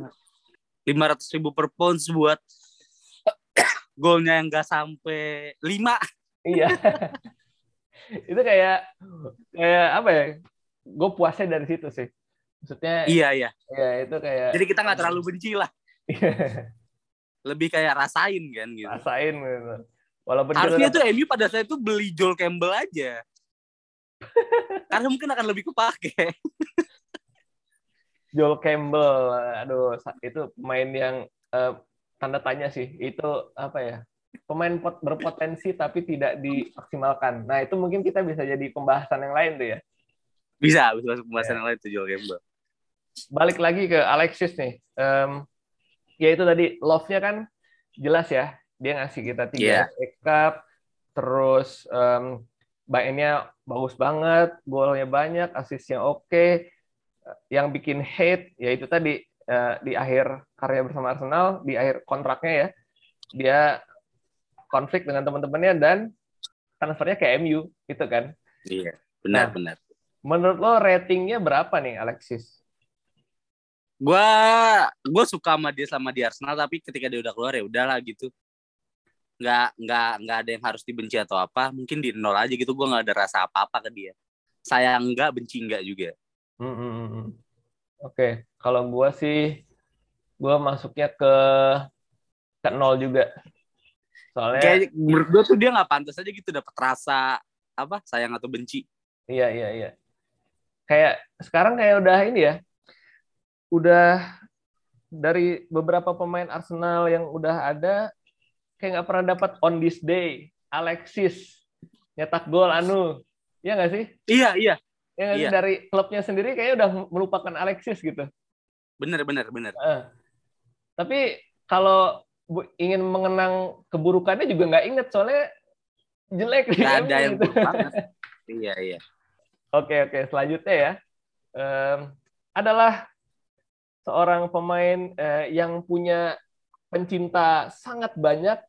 Lima ratus ribu per pounds buat [coughs] golnya yang nggak sampai lima. iya. [laughs] Itu kayak kayak apa ya? Gue puasnya dari situ sih. Maksudnya Iya iya. ya itu kayak Jadi kita nggak terlalu benci lah. Lebih kayak rasain kan gitu. rasain gitu walaupun Harusnya tuh MU pada saat itu beli Joel Campbell aja. [laughs] Karena mungkin akan lebih kepake. Joel Campbell, aduh itu pemain yang eh, tanda tanya sih. Itu apa ya? Pemain pot- berpotensi tapi tidak dimaksimalkan. Nah itu mungkin kita bisa jadi pembahasan yang lain tuh ya. Bisa, bisa masuk pembahasan yang lain tuh Joel Campbell. Balik lagi ke Alexis nih. Em, ya itu tadi love-nya kan jelas ya. Dia ngasih kita tiga. FA Cup, terus em, mainnya bagus banget, golnya banyak, asisnya oke. Yang bikin hate ya itu tadi eh, di akhir karya bersama Arsenal, di akhir kontraknya ya, dia konflik dengan teman-temannya dan transfernya ke MU gitu kan. Iya, benar Nah. benar. Menurut lo ratingnya berapa nih Alexis? Gua gua suka sama dia sama di Arsenal tapi ketika dia udah keluar ya udahlah gitu. Nggak nggak nggak ada yang harus dibenci atau apa. Mungkin di nol aja gitu. Gua nggak ada rasa apa-apa ke dia. Sayang enggak, benci enggak juga. Hmm, hmm, hmm, hmm. Oke, kalau gua sih gua masuknya ke ke nol juga. Soalnya Kayak menurut gua tuh dia nggak pantas aja gitu dapat rasa apa sayang atau benci. iya iya iya. Kayak sekarang kayak udah ini ya. Udah dari beberapa pemain Arsenal yang udah ada kayak nggak pernah dapat on this day Alexis nyetak gol anu. Iya nggak sih? Iya iya, Ya? Iya. dari klubnya sendiri kayaknya udah melupakan Alexis gitu. bener bener bener. Eh. Tapi kalau bu- ingin mengenang keburukannya juga nggak inget soalnya jelek Nggak MU ada yang gitu. buruk banget. Iya iya. Oke oke selanjutnya ya Em, adalah seorang pemain eh, yang punya pencinta sangat banyak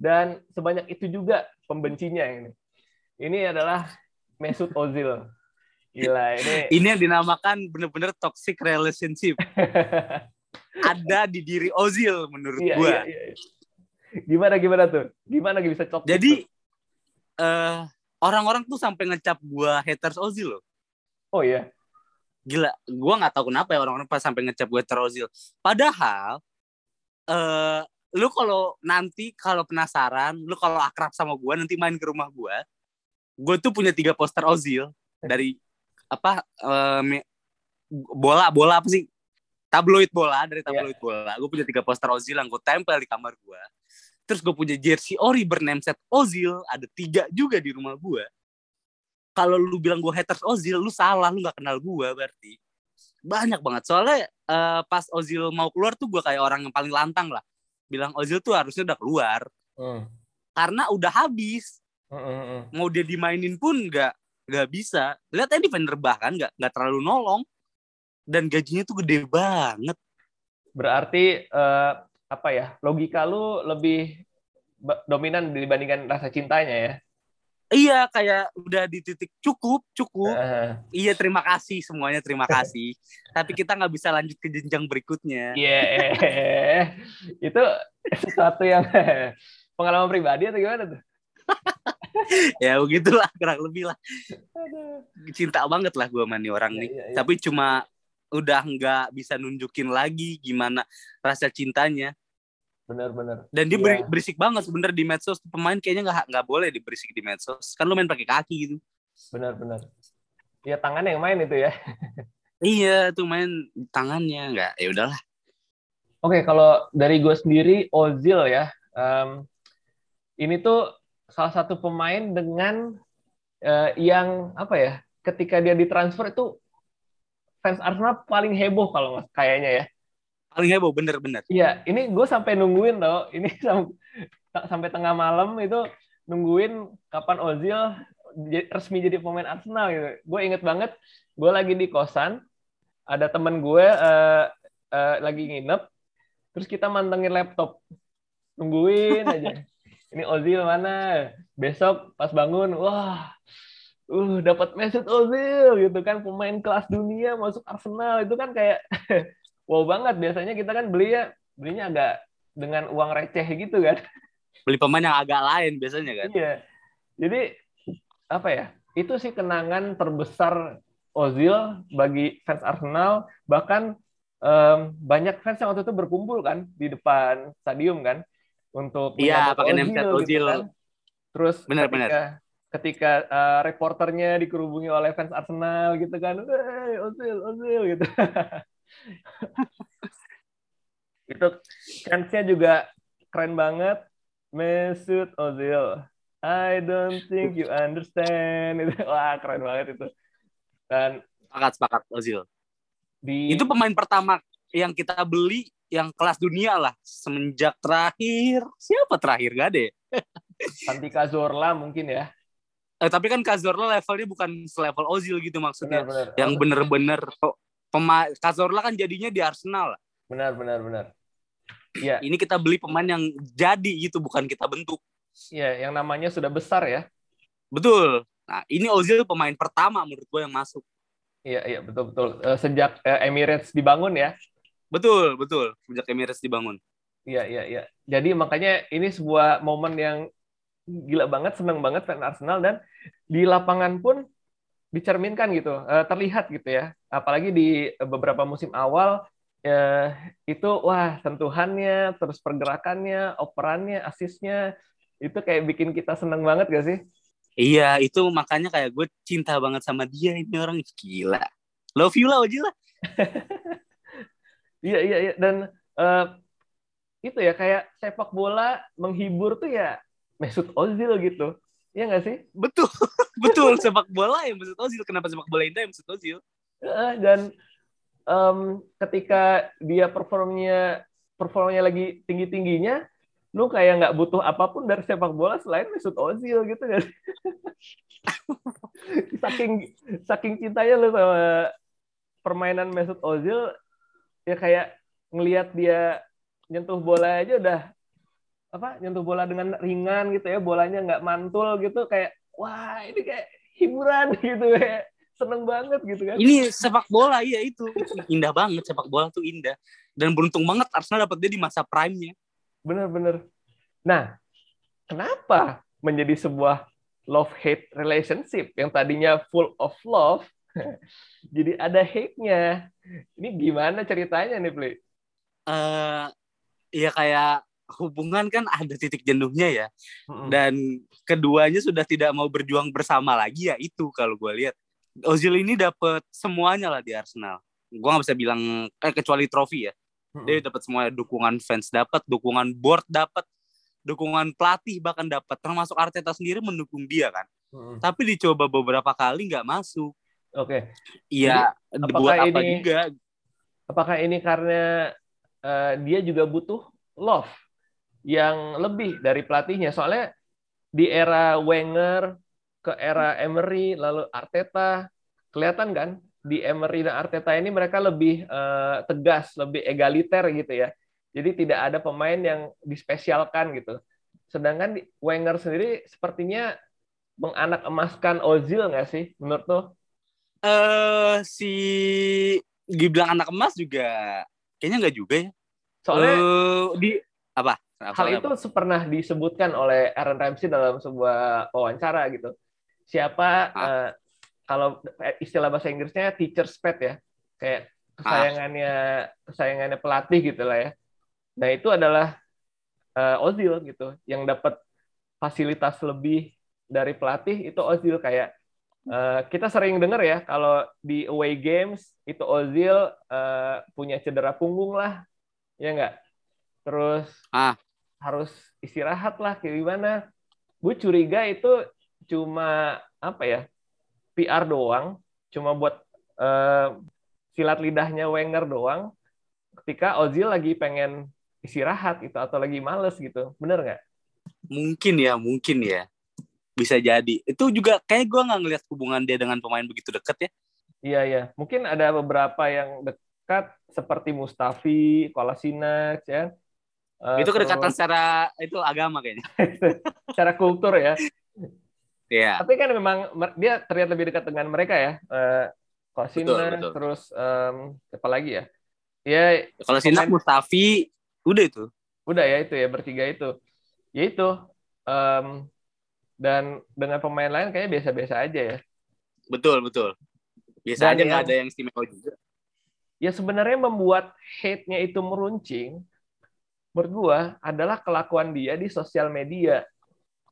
dan sebanyak itu juga pembencinya ini. Ini adalah Mesut Ozil. Gila ini. [laughs] Ini yang dinamakan bener-bener toxic relationship. [laughs] Ada di diri Ozil menurut Iya, gua. iya, iya. Gimana gimana tuh? Gimana bisa cok? Jadi eh orang-orang tuh sampai ngecap gua haters Ozil loh. Oh iya. Gila, gua nggak tahu kenapa ya orang-orang pas sampai ngecap gua haters Ozil. Padahal eh lu kalau nanti kalau penasaran, lu kalau akrab sama gua nanti main ke rumah gua, gua tuh punya tiga poster Ozil dari apa uh, bola bola apa sih? Tabloid bola dari tabloid yeah. bola. Gue punya tiga poster Ozil yang gue tempel di kamar gue terus gue punya jersey ori bernameset Ozil ada tiga juga di rumah gue kalau lu bilang gue haters Ozil lu salah lu nggak kenal gue berarti banyak banget soalnya uh, pas Ozil mau keluar tuh gue kayak orang yang paling lantang lah bilang Ozil tuh harusnya udah keluar hmm. karena udah habis hmm, hmm, hmm. mau dia dimainin pun nggak nggak bisa lihat aja defender bahkan nggak nggak terlalu nolong dan gajinya tuh gede banget. Berarti uh, apa ya? Logika lu lebih dominan dibandingkan rasa cintanya ya? Iya, kayak udah di titik cukup, cukup. Uh. Iya, terima kasih semuanya, terima kasih. Tapi kita nggak bisa lanjut ke jenjang berikutnya. Iya, yeah. itu sesuatu yang [laughs] pengalaman pribadi atau gimana tuh? [laughs] ya begitulah kurang lebih lah cinta banget lah gue mani orang nih ya, ya. tapi cuma udah nggak bisa nunjukin lagi gimana rasa cintanya benar-benar. Dan dia ya. berisik banget sebenarnya di medsos. Pemain kayaknya nggak nggak boleh diberisik di medsos. Kan lu main pakai kaki gitu. Benar-benar. Ya tangannya yang main itu ya. [laughs] Iya tuh main tangannya. Nggak ya udahlah. Oke kalau dari gue sendiri Ozil ya. Um, ini tuh salah satu pemain dengan uh, yang apa ya ketika dia ditransfer itu fans Arsenal paling heboh kalau kayaknya ya. Paling heboh, bener-bener. Iya, ini gue sampai nungguin tau. Ini [laughs] sampai tengah malam itu nungguin kapan Ozil resmi jadi pemain Arsenal gitu. Gue inget banget, gue lagi di kosan, ada temen gue uh, uh, lagi nginep, terus kita mantengin laptop, nungguin aja. [laughs] Ini Ozil mana? Besok pas bangun, wah uh dapat Mesut Ozil gitu kan pemain kelas dunia masuk Arsenal itu kan kayak [laughs] wow banget biasanya kita kan beli ya belinya agak dengan uang receh gitu kan beli pemain yang agak lain biasanya kan iya jadi apa ya itu sih kenangan terbesar Ozil bagi fans Arsenal bahkan um, banyak fans yang waktu itu berkumpul kan di depan stadium kan untuk iya pakai Ozil, Ozil. Gitu kan. terus benar benar ketika uh, reporternya dikerubungi oleh fans Arsenal gitu kan, Ozil, Ozil gitu. [laughs] [laughs] itu fansnya juga keren banget. Mesut Ozil. I don't think you understand. Itu wah keren banget itu. Dan sepakat sepakat Ozil. Di... Itu pemain pertama yang kita beli yang kelas dunia lah semenjak terakhir siapa terakhir gak deh [laughs] Santi Cazorla mungkin ya eh, tapi kan Cazorla levelnya bukan selevel Ozil gitu maksudnya. Benar, benar. Yang bener-bener pemain Cazorla kan jadinya di Arsenal. Benar, benar, benar. Iya. Ini kita beli pemain yang jadi gitu, bukan kita bentuk. Iya, yang namanya sudah besar ya. Betul. Nah, ini Ozil pemain pertama menurut gue yang masuk. Iya, iya, betul, betul. Uh, sejak uh, Emirates dibangun ya. Betul, betul. Sejak Emirates dibangun. Iya, iya, iya. Jadi makanya ini sebuah momen yang gila banget, seneng banget fan Arsenal dan di lapangan pun dicerminkan gitu, uh, terlihat gitu ya. Apalagi di beberapa musim awal uh, itu wah sentuhannya, terus pergerakannya, operannya, asisnya itu kayak bikin kita seneng banget gak sih? Iya, itu makanya kayak gue cinta banget sama dia ini orang gila. Love you lah aja lah. [laughs] iya iya iya dan uh, itu ya kayak sepak bola menghibur tuh ya Mesut Ozil gitu. Iya nggak sih? Betul, [laughs] betul sepak bola ya Mesut Ozil. Kenapa sepak bola indah ya Mesut Ozil? Dan um, ketika dia performnya performnya lagi tinggi tingginya, lu kayak nggak butuh apa pun dari sepak bola selain Mesut Ozil gitu kan? [laughs] saking saking cintanya lu sama permainan Mesut Ozil, ya kayak ngelihat dia nyentuh bola aja udah apa nyentuh bola dengan ringan gitu ya bolanya nggak mantul gitu kayak wah ini kayak hiburan [laughs] gitu ya. Seneng banget gitu kan. Ini sepak bola iya itu. Indah banget sepak bola tuh indah. Dan beruntung banget Arsenal dapat dia di masa prime-nya. Bener-bener nah kenapa menjadi sebuah love hate relationship yang tadinya full of love [laughs] jadi ada hate-nya? Ini gimana ceritanya nih Pli? Uh, ya kayak hubungan kan ada titik jenuhnya ya. Mm-hmm. Dan keduanya sudah tidak mau berjuang bersama lagi ya itu kalau gue lihat. Ozil ini dapat semuanya lah di Arsenal. Gua nggak bisa bilang eh kecuali trofi ya. Dia dapat semuanya dukungan fans dapat, dukungan board dapat, dukungan pelatih bahkan dapat. Termasuk Arteta sendiri mendukung dia kan. Hmm. Tapi dicoba beberapa kali nggak masuk. Oke. Okay. Iya, buat apa ini, juga. Apakah ini karena uh, dia juga butuh love yang lebih dari pelatihnya? Soalnya di era Wenger ke era Emery lalu Arteta kelihatan kan di Emery dan Arteta ini mereka lebih uh, tegas, lebih egaliter gitu ya. Jadi tidak ada pemain yang dispesialkan gitu. Sedangkan Wenger sendiri sepertinya menganak emaskan Ozil nggak sih menurut tuh? Eh uh, si dibilang anak emas juga kayaknya nggak juga ya. Soalnya uh, di apa? Hal itu apa? pernah disebutkan oleh Aaron Ramsey dalam sebuah wawancara gitu. Siapa uh, kalau istilah bahasa Inggrisnya teacher's pet ya. Kayak kesayangannya kesayangannya pelatih gitu lah ya. Nah itu adalah uh, Ozil gitu yang dapat fasilitas lebih dari pelatih. Itu Ozil kayak uh, kita sering dengar ya kalau di away games itu Ozil uh, punya cedera punggung lah. Ya enggak terus ah. Harus istirahat lah kayak gimana gue curiga itu cuma apa ya PR doang, cuma buat uh, silat lidahnya Wenger doang. Ketika Ozil lagi pengen istirahat itu atau lagi males gitu, bener nggak? Mungkin ya, mungkin ya, bisa jadi. Itu juga kayak gue nggak ngeliat hubungan dia dengan pemain begitu deket ya. Iya iya, mungkin ada beberapa yang dekat seperti Mustafi, Kolasinac ya. Uh, itu kedekatan terus... secara itu agama kayaknya. [laughs] secara kultur ya. Iya. Tapi kan memang dia terlihat lebih dekat dengan mereka ya. Uh, kalau Sina, terus um, apa lagi ya? Ya. Kalau Sina, Mustafi, udah itu. Udah ya itu ya bertiga itu. Ya itu. Um, dan dengan pemain lain kayaknya biasa-biasa aja ya. Betul betul. Biasa dan aja nggak ada yang istimewa juga. Ya sebenarnya membuat hate-nya itu meruncing, menurut gua adalah kelakuan dia di sosial media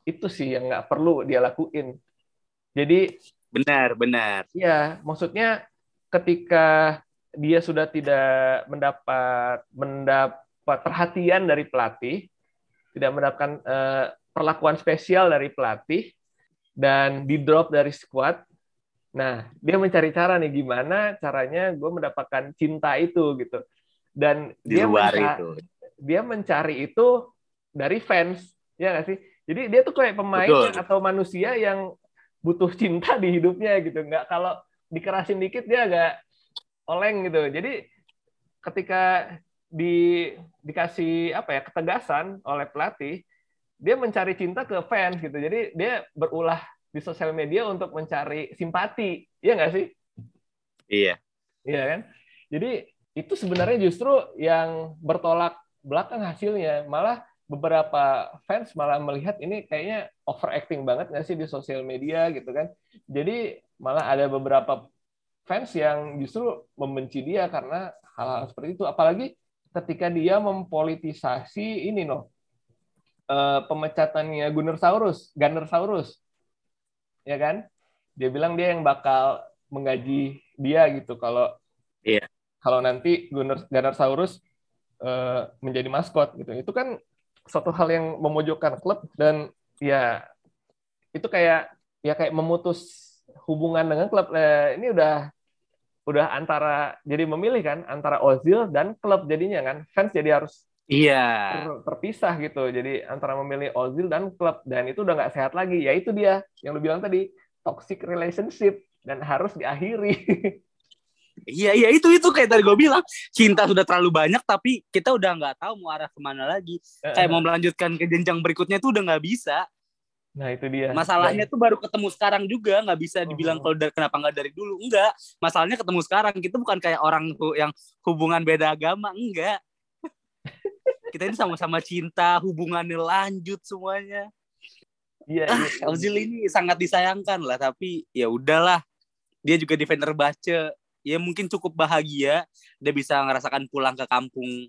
itu sih yang nggak perlu dia lakuin. Jadi benar, benar. Ya, maksudnya ketika dia sudah tidak mendapat mendapat perhatian dari pelatih, tidak mendapatkan uh, perlakuan spesial dari pelatih dan di drop dari squad. Nah, dia mencari cara nih gimana caranya gue mendapatkan cinta itu gitu. Dan di dia luar itu. Dia mencari itu dari fans, ya nggak sih? Jadi dia tuh kayak pemain Betul. atau manusia yang butuh cinta di hidupnya gitu. Nggak kalau dikerasin dikit dia agak oleng gitu. Jadi ketika di dikasih apa ya ketegasan oleh pelatih, dia mencari cinta ke fans gitu. Jadi dia berulah di sosial media untuk mencari simpati, iya nggak sih? Iya. Iya kan? Jadi itu sebenarnya justru yang bertolak belakang hasilnya. Malah beberapa fans malah melihat ini kayaknya overacting banget nggak sih di sosial media gitu kan. Jadi malah ada beberapa fans yang justru membenci dia karena hal-hal seperti itu. Apalagi ketika dia mempolitisasi ini noh pemecatannya Gunner Saurus, Gunner Saurus, ya kan? Dia bilang dia yang bakal menggaji dia gitu kalau iya. kalau nanti Gunner Gunner Saurus uh, menjadi maskot gitu. Itu kan suatu hal yang memojokkan klub dan ya itu kayak ya kayak memutus hubungan dengan klub. Eh, ini udah udah antara jadi memilih kan antara Ozil dan klub jadinya kan. Fans jadi harus iya. ter, terpisah gitu. Jadi antara memilih Ozil dan klub. Dan itu udah nggak sehat lagi. Ya itu dia yang lu bilang tadi toxic relationship. Dan harus diakhiri [laughs] Iya iya itu itu kayak tadi gue bilang cinta sudah terlalu banyak tapi kita udah nggak tahu mau arah ke mana lagi. Kayak mau melanjutkan ke jenjang berikutnya tuh udah nggak bisa. Nah itu dia. Masalahnya tuh baru ketemu sekarang juga nggak bisa dibilang oh. kalau dari, kenapa nggak dari dulu enggak. Masalahnya ketemu sekarang kita bukan kayak orang yang hubungan beda agama enggak. [laughs] kita ini sama-sama cinta hubungannya lanjut semuanya. Iya. Ah, iya. Ozil ini sangat disayangkan lah tapi ya udahlah dia juga defender baca ya mungkin cukup bahagia dia bisa ngerasakan pulang ke kampung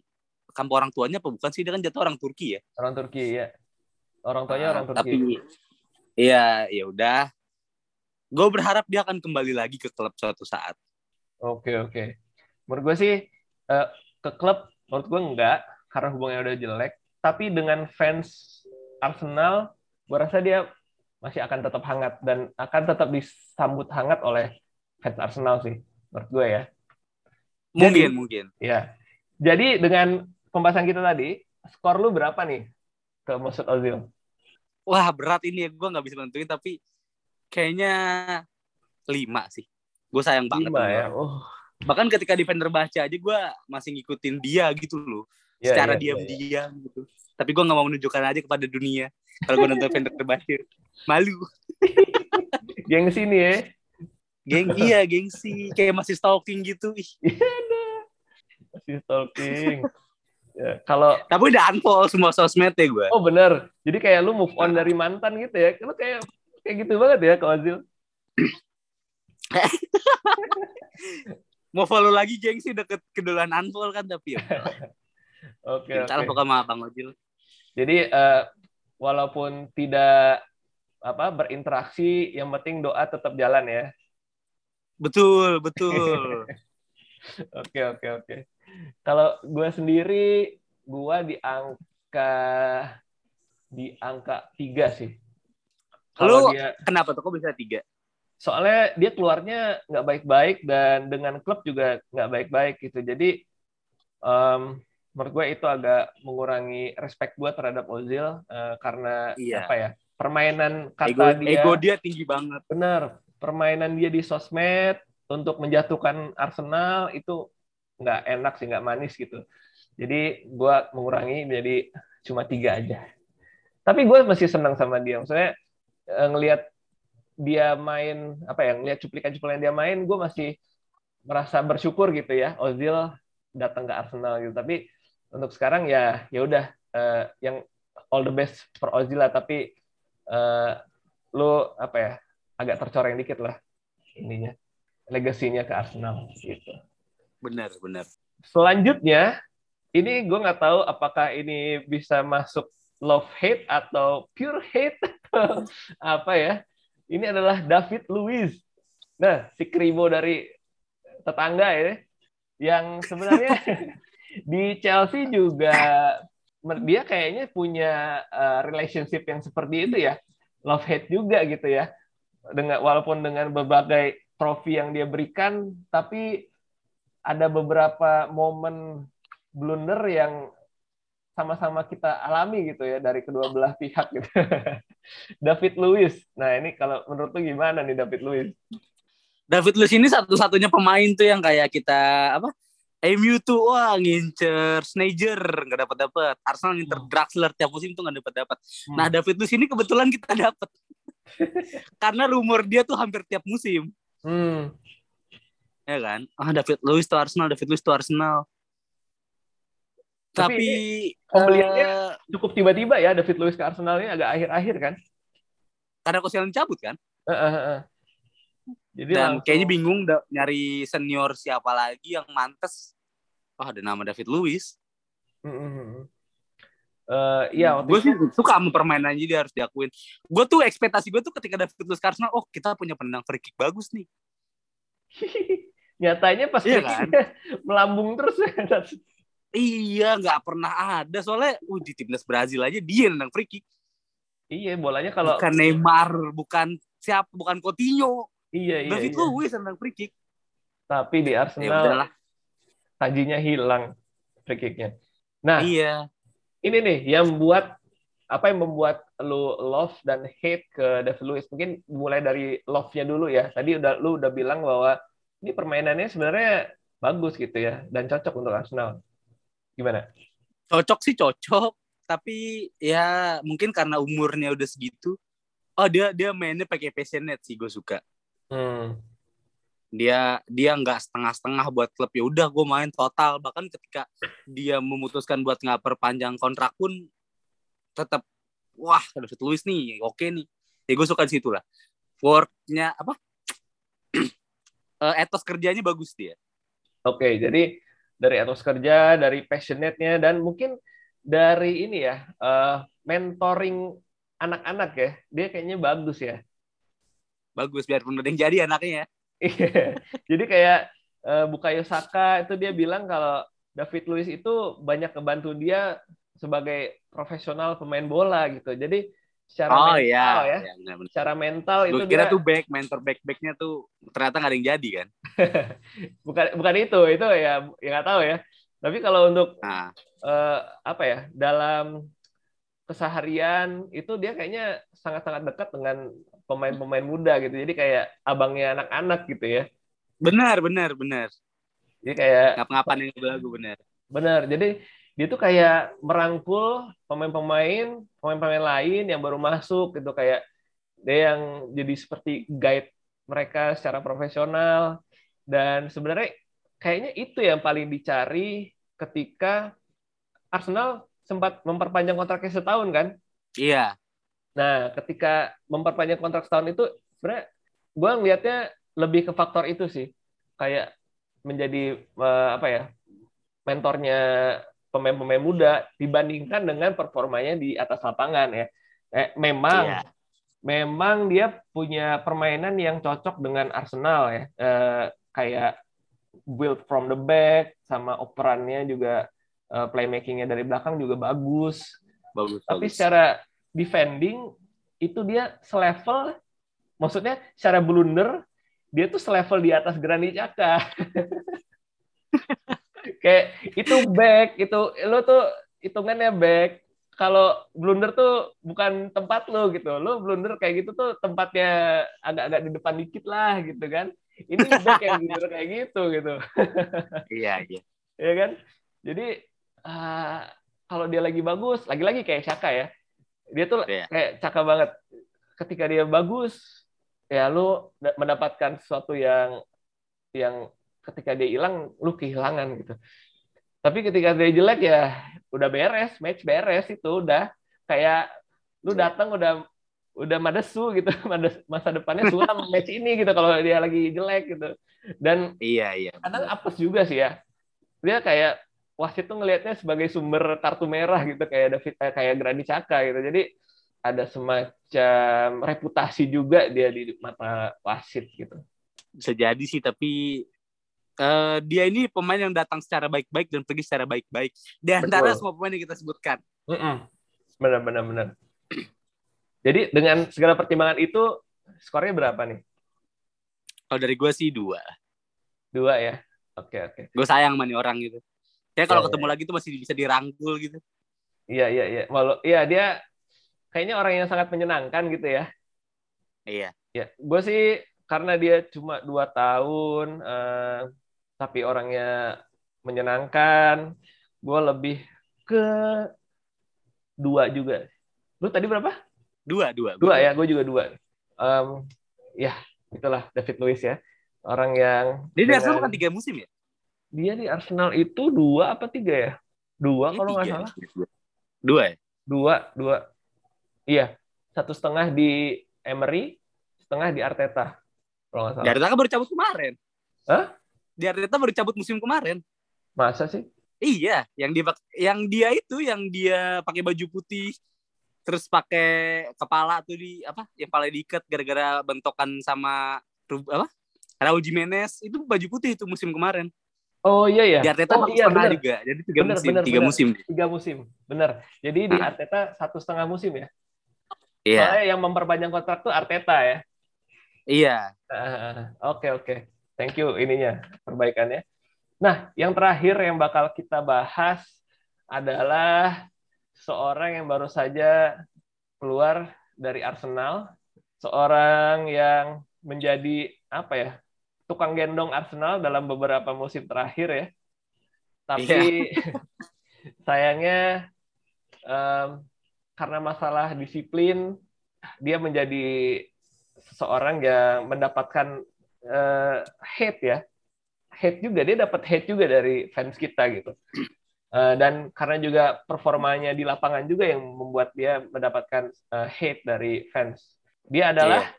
kampung orang tuanya apa bukan sih dia kan jatuh orang Turki ya orang Turki ya orang tuanya nah, orang Turki tapi iya ya udah gue berharap dia akan kembali lagi ke klub suatu saat. Oke oke. Menurut gue sih uh, ke klub menurut gue enggak karena hubungannya udah jelek. Tapi dengan fans Arsenal, gue rasa dia masih akan tetap hangat dan akan tetap disambut hangat oleh fans Arsenal sih menurut gue ya. Mungkin Jadi, mungkin. Ya. Jadi dengan pembahasan kita tadi, skor lu berapa nih ke Mesut Ozil? Wah berat ini ya, gue nggak bisa nentuin tapi kayaknya lima sih. Gue sayang banget. Lima ya. Oh. Bahkan ketika defender baca aja gue masih ngikutin dia gitu loh. Yeah, secara yeah, diam-diam yeah. gitu. Tapi gue nggak mau menunjukkan aja kepada dunia kalau gue nonton defender terbaca. Malu. [laughs] gengsi nih ya. Geng iya gengsi kayak masih stalking gitu. Iya masih stalking. Ya, kalau tapi udah unfollow semua sosmed ya gue. Oh bener. Jadi kayak lu move on dari mantan gitu ya. Lu kayak kayak gitu banget ya kalau Azil. [laughs] Mau follow lagi gengsi deket keduluan unfollow kan tapi ya. Oke oke. Salah pokoknya sama Bang Ojil. Jadi uh, walaupun tidak apa berinteraksi, yang penting doa tetap jalan ya. Betul betul. [laughs] Oke oke oke. Kalau gue sendiri, gue di angka di angka tiga sih. Kalau dia kenapa tuh kok bisa tiga? Soalnya dia keluarnya nggak baik-baik dan dengan klub juga nggak baik-baik gitu. Jadi um, menurut gue itu agak mengurangi respect gue terhadap Ozil uh, karena iya. apa ya permainan kata ego, dia ego dia tinggi banget. Benar, permainan dia di sosmed untuk menjatuhkan Arsenal itu nggak enak sih, nggak manis gitu. Jadi gue mengurangi menjadi cuma tiga aja. Tapi gue masih senang sama dia. Maksudnya eh, ngelihat dia main apa ya, ngelihat cuplikan-cuplikan dia main, gue masih merasa bersyukur gitu ya. Ozil datang ke Arsenal gitu. Tapi untuk sekarang ya ya udah uh, yang all the best for Ozil lah. Tapi uh, lu apa ya agak tercoreng dikit lah ininya legasinya ke Arsenal gitu. Benar, benar. Selanjutnya, ini gue nggak tahu apakah ini bisa masuk love hate atau pure hate atau [laughs] apa ya. Ini adalah David Luiz. Nah, si kribo dari tetangga ya, yang sebenarnya [laughs] di Chelsea juga dia kayaknya punya uh, relationship yang seperti itu ya, love hate juga gitu ya. Dengan walaupun dengan berbagai trofi yang dia berikan, tapi ada beberapa momen blunder yang sama-sama kita alami gitu ya dari kedua belah pihak gitu. [laughs] David Luiz. Nah, ini kalau menurut lu gimana nih David Luiz? David Luiz ini satu-satunya pemain tuh yang kayak kita apa? MU tuh wah ngincer Snager nggak dapat dapat. Arsenal ngincer hmm. Draxler tiap musim tuh nggak dapat dapat. Hmm. Nah, David Luiz ini kebetulan kita dapat. Karena rumor dia tuh hampir tiap musim. Hmm. Ya kan? Ah David Luiz tuh Arsenal, David Luiz tuh Arsenal. Tapi, Tapi pembeliannya uh, cukup tiba-tiba ya David Luiz ke Arsenal ini agak akhir-akhir kan? Karena Koscielny cabut kan? Uh, uh, uh. Jadi Dan langsung... kayaknya bingung nyari senior siapa lagi yang mantes. Oh ada nama David Luiz. Mm -hmm. Uh, iya, gue sih suka sama permainannya dia harus diakuin. Gue tuh ekspektasi gue tuh ketika David Luiz Arsenal, oh kita punya penendang free kick bagus nih. [laughs] Nyatanya pas iya kan? [laughs] melambung terus. iya, nggak pernah ada soalnya, uh di timnas Brazil aja dia nendang free kick. Iya, bolanya kalau bukan Neymar, bukan siapa, bukan Coutinho. Iya, iya. David iya. Luiz nendang free kick. Tapi di Arsenal, ya, tajinya hilang free kicknya. Nah, iya ini nih yang buat apa yang membuat lu love dan hate ke David Luiz? Mungkin mulai dari love-nya dulu ya. Tadi udah lu udah bilang bahwa ini permainannya sebenarnya bagus gitu ya dan cocok untuk Arsenal. Gimana? Cocok sih cocok, tapi ya mungkin karena umurnya udah segitu. Oh dia dia mainnya pakai passionate sih gue suka. Hmm dia dia nggak setengah-setengah buat klub. Ya udah gue main total. Bahkan ketika dia memutuskan buat nggak perpanjang kontrak pun tetap wah David Luiz nih oke nih. Ya gue suka di situ lah. Worknya apa? Uh, [clears throat] etos kerjanya bagus dia. Oke jadi dari etos kerja dari passionate-nya dan mungkin dari ini ya uh, mentoring anak-anak ya dia kayaknya bagus ya. Bagus biarpun udah yang jadi anaknya. Iya. Jadi kayak uh, Bukayo Saka itu dia bilang kalau David Luiz itu banyak kebantu dia sebagai profesional pemain bola gitu. Jadi secara oh, mental iya. ya, ya benar, benar. secara mental itu kira dia tuh back mentor back backnya tuh ternyata nggak ada yang jadi kan. [laughs] bukan bukan itu, itu ya ya nggak tahu ya. Tapi kalau untuk Nah, eh, apa ya dalam keseharian itu dia kayaknya sangat-sangat dekat dengan pemain-pemain muda gitu. Jadi kayak abangnya anak-anak gitu ya. benar benar benar. Jadi kayak Ngap-ngapan yang lagu benar. benar. Jadi dia tuh kayak merangkul pemain-pemain, pemain-pemain lain yang baru masuk gitu kayak dia yang jadi seperti guide mereka secara profesional dan sebenarnya kayaknya itu yang paling dicari ketika Arsenal sempat memperpanjang kontraknya setahun kan. Iya. Nah, ketika memperpanjang kontrak setahun itu sebenarnya gue ngelihatnya lebih ke faktor itu sih. Kayak menjadi eh, apa ya? mentornya pemain-pemain muda dibandingkan dengan performanya di atas lapangan ya. Eh, memang Iya. memang dia punya permainan yang cocok dengan Arsenal ya. Eh, kayak build from the back sama operannya juga eh, playmakingnya dari belakang juga bagus. Bagus Tapi bagus. secara defending itu dia selevel, maksudnya secara blunder dia tuh selevel di atas Granit Xhaka. [laughs] Kayak itu back, itu lo tuh hitungannya back. Kalau blunder tuh bukan tempat lo gitu. Lo blunder kayak gitu tuh tempatnya agak-agak di depan dikit lah gitu kan. Ini back yang blunder kayak gitu gitu. [laughs] Iya iya. ya kan? Jadi ah, kalau dia lagi bagus, lagi-lagi kayak Caka ya. Dia tuh Iya. kayak Caka banget. Ketika dia bagus, ya lu da- mendapatkan sesuatu yang yang ketika dia hilang lu kehilangan gitu. Tapi ketika dia jelek ya udah beres, match beres itu udah kayak lu datang udah udah madesu gitu, [laughs] masa depannya suram [laughs] match ini gitu kalau dia lagi jelek gitu. Dan Iya iya. kadang apes juga sih ya. Dia kayak wasit tuh ngelihatnya sebagai sumber kartu merah gitu kayak David eh, kayak Granit Xhaka gitu. Jadi ada semacam reputasi juga dia di mata wasit gitu. Bisa jadi sih tapi eh, dia ini pemain yang datang secara baik-baik dan pergi secara baik-baik. Di antara Betul. semua pemain yang kita sebutkan. Benar benar benar. Jadi dengan segala pertimbangan itu skornya berapa nih? Kalau dari gue sih dua. Dua ya. Oke oke. Gue sayang sama nih orang gitu. Kayak kalau Iya, ketemu lagi tuh masih bisa dirangkul gitu. Iya iya iya. Walau iya dia kayaknya orang yang sangat menyenangkan gitu ya. Iya. Ya, gue sih karena dia cuma dua tahun, eh, tapi orangnya menyenangkan, gue lebih ke dua juga. Lu tadi berapa? Dua, dua. Dua ya, gue juga dua. Em, ya, itulah David Luiz ya, orang yang Dia di dengan- bukan tiga musim ya? Dia di Arsenal itu dua apa tiga ya? Dua kalau nggak salah. Dua ya? Dua, dua. Iya, satu setengah di Emery, setengah di Arteta. Kalau nggak Di salah. Arteta kan baru cabut kemarin. Hah? Di Arteta baru cabut musim kemarin. Masa sih? Iya, yang dia yang dia itu yang dia pakai baju putih terus pakai kepala tuh di apa? Yang kepala diikat gara-gara bentokan sama apa? Raul Jimenez itu baju putih itu musim kemarin. Oh iya ya. Di Arteta oh, iya, pernah bener. juga. Jadi tiga Bener, musim, bener, tiga bener. musim. Tiga musim, bener. Jadi di Ah. Arteta satu setengah musim ya. Iya, Soalnya yang memperpanjang kontrak tuh Arteta ya. iya. Ah, Oke oke, thank you ininya perbaikannya. Nah, yang terakhir yang bakal kita bahas adalah seorang yang baru saja keluar dari Arsenal, seorang yang menjadi apa ya tukang gendong Arsenal dalam beberapa musim terakhir ya. Tapi [laughs] sayangnya em, karena masalah disiplin dia menjadi seseorang yang mendapatkan eh, hate ya. Hate juga dia dapat hate juga dari fans kita gitu. Eh, dan karena juga performanya di lapangan juga yang membuat dia mendapatkan eh, hate dari fans. Dia adalah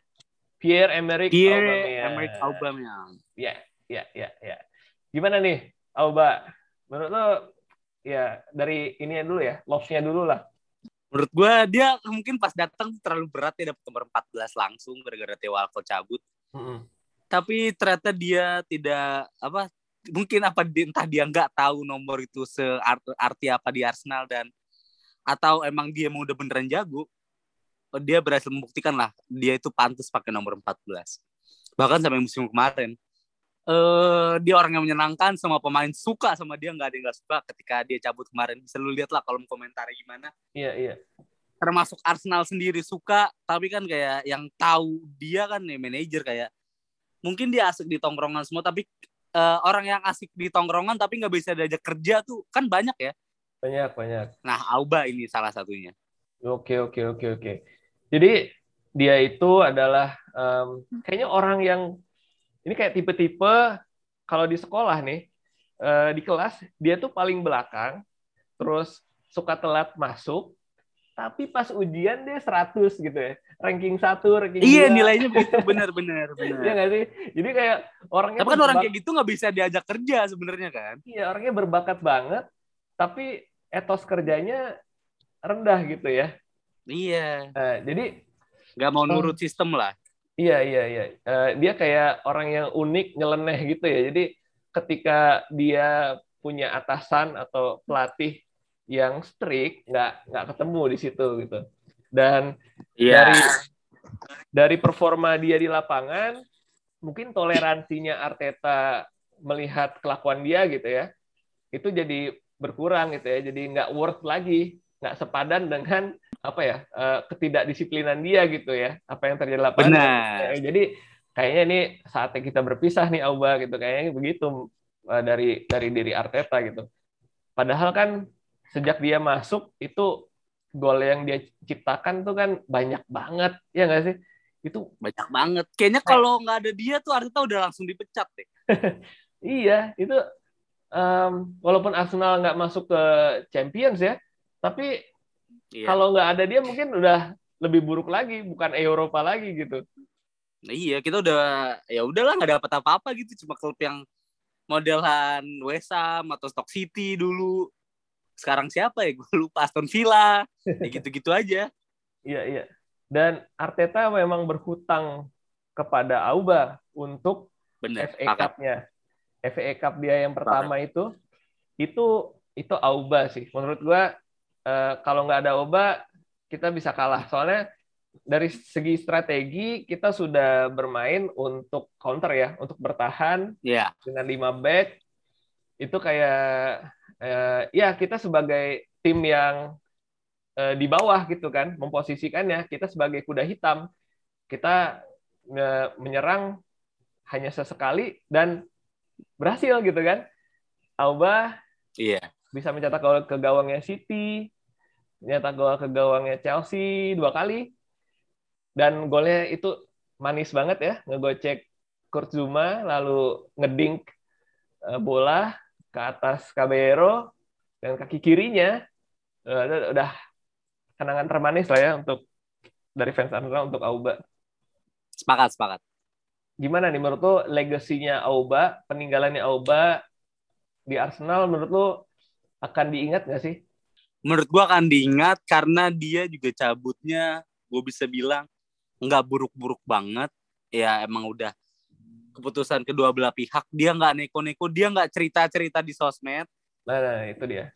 Pierre Emerick Pierre Aubameyang. Emerick Aubameyang. ya ya ya ya gimana nih Auba menurut lo ya dari ini dulu ya love-nya dulu lah Menurut gue dia mungkin pas datang terlalu berat ya dapat nomor 14 langsung gara-gara Theo Walcott cabut. Mm -hmm. Tapi ternyata dia tidak apa mungkin apa entah dia nggak tahu nomor itu searti apa di Arsenal dan atau emang dia mau udah beneran jago dia berhasil membuktikan lah dia itu pantas pakai nomor 14 bahkan sampai musim kemarin uh, dia orang yang menyenangkan sama pemain suka sama dia nggak ada yang nggak suka ketika dia cabut kemarin. Bisa lu lihat lah kalau komentar gimana. Iya iya. Termasuk Arsenal sendiri suka tapi kan kayak yang tahu dia kan nih manajer kayak mungkin dia asik di tongkrongan semua tapi uh, orang yang asik di tongkrongan tapi nggak bisa diajak kerja tuh kan banyak ya. Banyak banyak. Nah Auba ini salah satunya. Oke oke oke oke jadi dia itu adalah um, kayaknya orang yang ini kayak tipe-tipe kalau di sekolah nih uh, di kelas dia tuh paling belakang, terus suka telat masuk, tapi pas ujian dia 100 gitu ya. Ranking satu, ranking Iya, 2. nilainya [laughs] begitu benar benar benar. Iya nggak sih? Jadi kayak orangnya Tapi kan orang kayak gitu nggak bisa diajak kerja sebenarnya kan? Iya, orangnya berbakat banget, tapi etos kerjanya rendah gitu ya. Iya. Uh, jadi nggak mau nurut uh, sistem lah. Iya iya iya. Uh, dia kayak orang yang unik, nyeleneh gitu ya. Jadi ketika dia punya atasan atau pelatih yang strict, nggak nggak ketemu di situ gitu. Dan yeah. dari dari performa dia di lapangan, mungkin toleransinya Arteta melihat kelakuan dia gitu ya, itu jadi berkurang gitu ya. Jadi nggak worth lagi, nggak sepadan dengan apa ya uh, ketidakdisiplinan dia gitu ya apa yang terjadi lapangan. Benar. jadi kayaknya ini saatnya kita berpisah nih Auba gitu. Kayaknya begitu uh, dari dari diri Arteta gitu. Padahal kan sejak dia masuk itu gol yang dia ciptakan tuh kan banyak banget ya nggak sih? Itu banyak banget. Kayaknya kalau nggak ada dia tuh Arteta udah langsung dipecat deh. [laughs] Iya itu um, walaupun Arsenal nggak masuk ke Champions ya tapi Iya. Kalau nggak ada dia mungkin udah lebih buruk lagi, bukan Eropa lagi gitu. Nah, iya, kita udah ya udahlah nggak dapat apa-apa gitu, cuma klub yang modelan West Ham atau Stock City dulu. Sekarang siapa ya? [laughs] Gue lupa Aston Villa. ya gitu-gitu aja. Iya, iya. Dan Arteta memang berhutang kepada Auba untuk Bener, FA Cup-nya. FA Cup dia yang pertama Pakat. itu itu itu Auba sih. Menurut gua uh, kalau nggak ada Oba kita bisa kalah. Soalnya dari segi strategi kita sudah bermain untuk counter ya, untuk bertahan yeah. dengan lima back. Itu kayak uh, ya kita sebagai tim yang uh, di bawah gitu kan, memposisikannya kita sebagai kuda hitam. Kita uh, menyerang hanya sesekali dan berhasil gitu kan. Iya. Yeah bisa mencetak gol ke gawangnya City, nyetak gol ke gawangnya Chelsea dua kali, dan golnya itu manis banget ya, ngegocek Kurt Zuma, lalu ngedink eh, bola ke atas Caballero, dan kaki kirinya eh, udah kenangan termanis lah ya untuk dari fans Arsenal untuk Auba. Sepakat, sepakat. Gimana nih menurut lo legasinya Auba, peninggalannya Auba di Arsenal menurut lo akan diingat nggak sih? Menurut gua akan diingat karena dia juga cabutnya, gue bisa bilang nggak buruk-buruk banget. Ya emang udah keputusan kedua belah pihak. Dia nggak neko-neko, dia nggak cerita-cerita di sosmed. Nah, nah itu dia.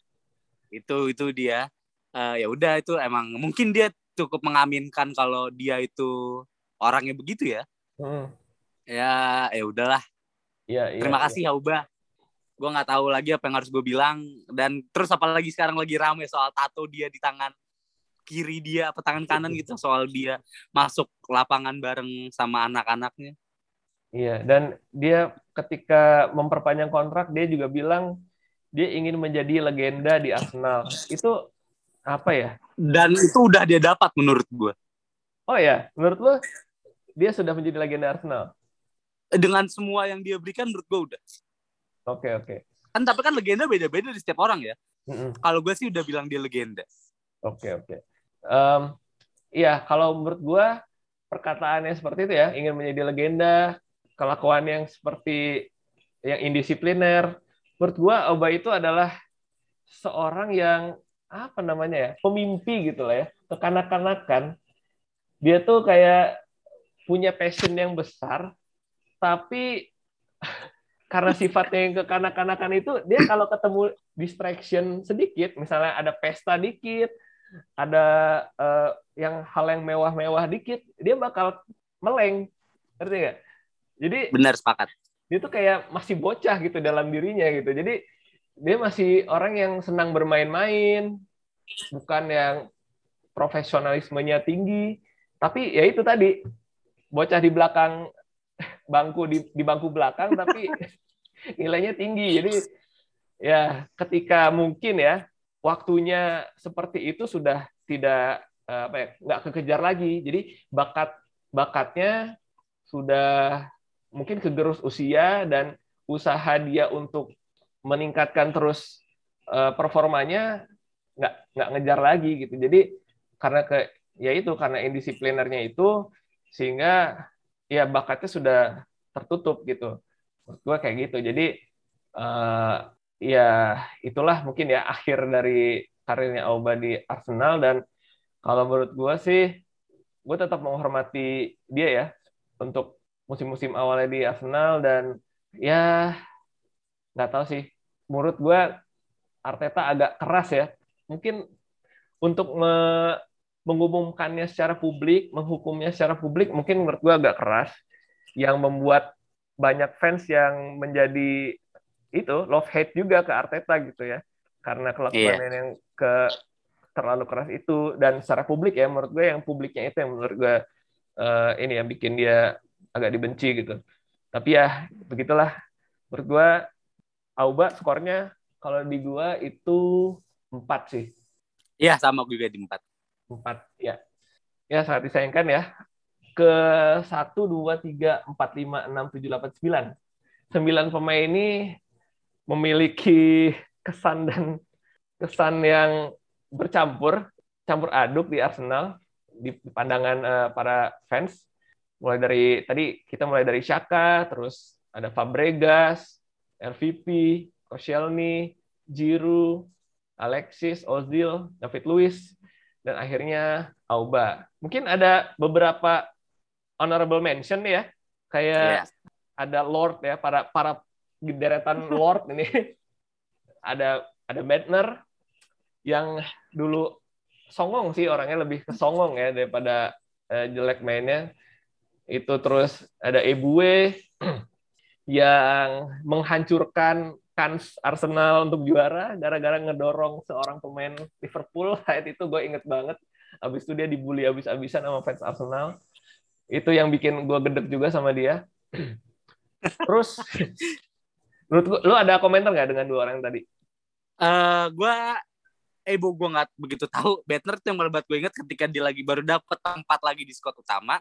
Itu itu dia. Uh, ya udah itu emang mungkin dia cukup mengaminkan kalau dia itu orangnya begitu ya. Hmm. Ya ya udahlah. Ya, Terima ya, kasih ya Uba gue nggak tahu lagi apa yang harus gue bilang. Dan terus apalagi sekarang lagi rame soal tato dia di tangan kiri dia apa tangan kanan gitu soal dia masuk lapangan bareng sama anak-anaknya. Iya dan dia ketika memperpanjang kontrak dia juga bilang dia ingin menjadi legenda di Arsenal. Itu apa ya? Dan itu udah dia dapat menurut gue oh ya menurut lo dia sudah menjadi legenda Arsenal? Dengan semua yang dia berikan menurut gue udah Oke okay, oke. Okay. Kan tapi kan legenda beda-beda di setiap orang ya. Mm-hmm. Kalau gue sih udah bilang dia legenda. Oke okay, oke. Okay. Um, iya kalau menurut gue perkataannya seperti itu ya ingin menjadi legenda, kelakuan yang seperti yang indisipliner. Menurut gue Oba itu adalah seorang yang apa namanya ya pemimpi gitu lah ya kekanak-kanakan dia tuh kayak punya passion yang besar tapi [laughs] karena sifatnya yang kekanak-kanakan itu dia kalau ketemu distraction sedikit misalnya ada pesta dikit ada uh, yang hal yang mewah-mewah dikit dia bakal meleng. Ngerti nggak? Jadi benar sepakat. dia tuh kayak masih bocah gitu dalam dirinya gitu. Jadi dia masih orang yang senang bermain-main bukan yang profesionalismenya tinggi. Tapi ya itu tadi bocah di belakang bangku di, di bangku belakang tapi [laughs] nilainya tinggi. Jadi ya ketika mungkin ya waktunya seperti itu sudah tidak eh, apa ya nggak kekejar lagi. Jadi bakat bakatnya sudah mungkin kegerus usia dan usaha dia untuk meningkatkan terus uh, performanya nggak nggak ngejar lagi gitu. Jadi karena ke ya itu karena indisiplinernya itu sehingga ya bakatnya sudah tertutup gitu. Menurut gue kayak gitu. Jadi uh, ya itulah mungkin ya akhir dari karirnya Auba di Arsenal. Dan kalau menurut gue sih gue tetap menghormati dia ya untuk musim-musim awalnya di Arsenal. Dan ya nggak tahu sih. Menurut gue Arteta agak keras ya. Mungkin untuk me mengumumkannya secara publik, menghukumnya secara publik mungkin menurut gue agak keras, yang membuat banyak fans yang menjadi itu love hate juga ke Arteta gitu ya, karena kelakuan yeah. yang ke terlalu keras itu dan secara publik ya menurut gue yang publiknya itu yang menurut gue uh, ini yang bikin dia agak dibenci gitu. Tapi ya begitulah menurut gue Auba skornya kalau di gua itu empat sih. Iya sama gue juga di empat empat ya. Ya sangat disayangkan ya. Ke satu dua tiga empat lima enam tujuh delapan sembilan. Sembilan pemain ini memiliki kesan dan kesan yang bercampur campur aduk di Arsenal di pandangan uh, para fans. Mulai dari tadi kita mulai dari Shaka terus ada Fabregas RVP Koscielny Giroud Alexis Ozil David Luiz dan akhirnya Auba. Mungkin ada beberapa honorable mention ya, kayak yeah. ada Lord ya, para para deretan [laughs] Lord ini. ada ada Bedner yang dulu songong sih orangnya lebih ke songong ya daripada uh, jelek mainnya. Itu terus ada Ebue [clears throat] yang menghancurkan kans Arsenal untuk juara gara-gara ngedorong seorang pemain Liverpool. [laughs] Saat itu gue inget banget. Abis itu dia dibully abis-abisan sama fans Arsenal. Itu yang bikin gue gedek juga sama dia. [clears throat] Terus menurut gue, lu ada komentar nggak dengan dua orang tadi? Uh, eh, gue eh bu gue nggak begitu tahu. Bettner tuh yang melebat gue inget ketika dia lagi baru dapet tempat lagi di squad utama.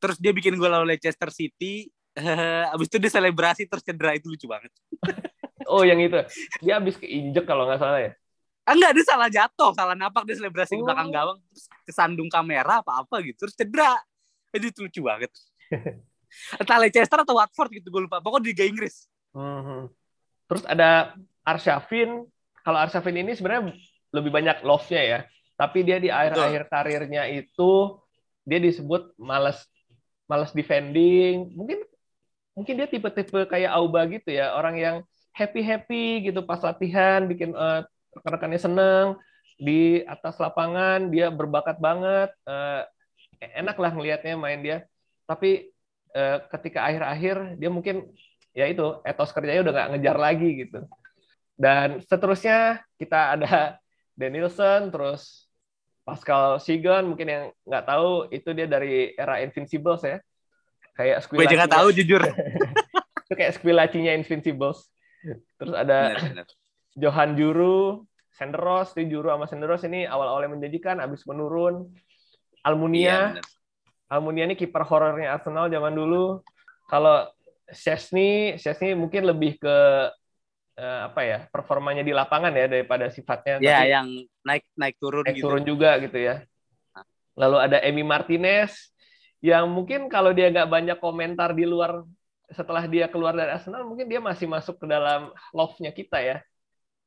Terus dia bikin gue lawan Leicester City. Uh, [laughs] abis itu dia selebrasi terus cedera. Itu lucu banget [laughs] Oh, yang itu. Dia habis keinjek kalau nggak salah ya? Ah, enggak, dia salah jatuh, salah napak dia selebrasi oh. belakang gawang, terus kesandung kamera apa-apa gitu, terus cedera. Jadi itu lucu banget. [laughs] Entah Leicester atau Watford gitu, gue lupa. Pokoknya di Liga Inggris. Hmm. Terus ada Arshavin. Kalau Arshavin ini sebenarnya lebih banyak love-nya ya. Tapi dia di akhir-akhir karirnya itu dia disebut males males defending. Mungkin mungkin dia tipe-tipe kayak Auba gitu ya, orang yang happy happy gitu pas latihan bikin uh, rekan-rekannya seneng di atas lapangan dia berbakat banget uh, enak lah ngelihatnya main dia. Tapi uh, ketika akhir-akhir dia mungkin ya itu etos kerjanya udah nggak ngejar lagi gitu. Dan seterusnya kita ada [laughs] Danielson terus Pascal Sigan mungkin yang nggak tahu itu dia dari era Invincibles ya. Kayak Gue juga tahu jujur. [laughs] Itu kayak Squillacinya Invincibles Terus ada benar, benar. Johan Juru, Senderos, Juru sama Senderos ini awal-awalnya menjanjikan, habis menurun. Almunia, iya, Almunia ini kiper horornya Arsenal zaman dulu. Kalau Chesney, Chesney mungkin lebih ke uh, apa ya performanya di lapangan ya daripada sifatnya. Ya, Tapi, yang naik naik turun naik gitu. turun juga gitu ya. Lalu ada Emi Martinez yang mungkin kalau dia nggak banyak komentar di luar setelah dia keluar dari Arsenal mungkin dia masih masuk ke dalam love-nya kita ya.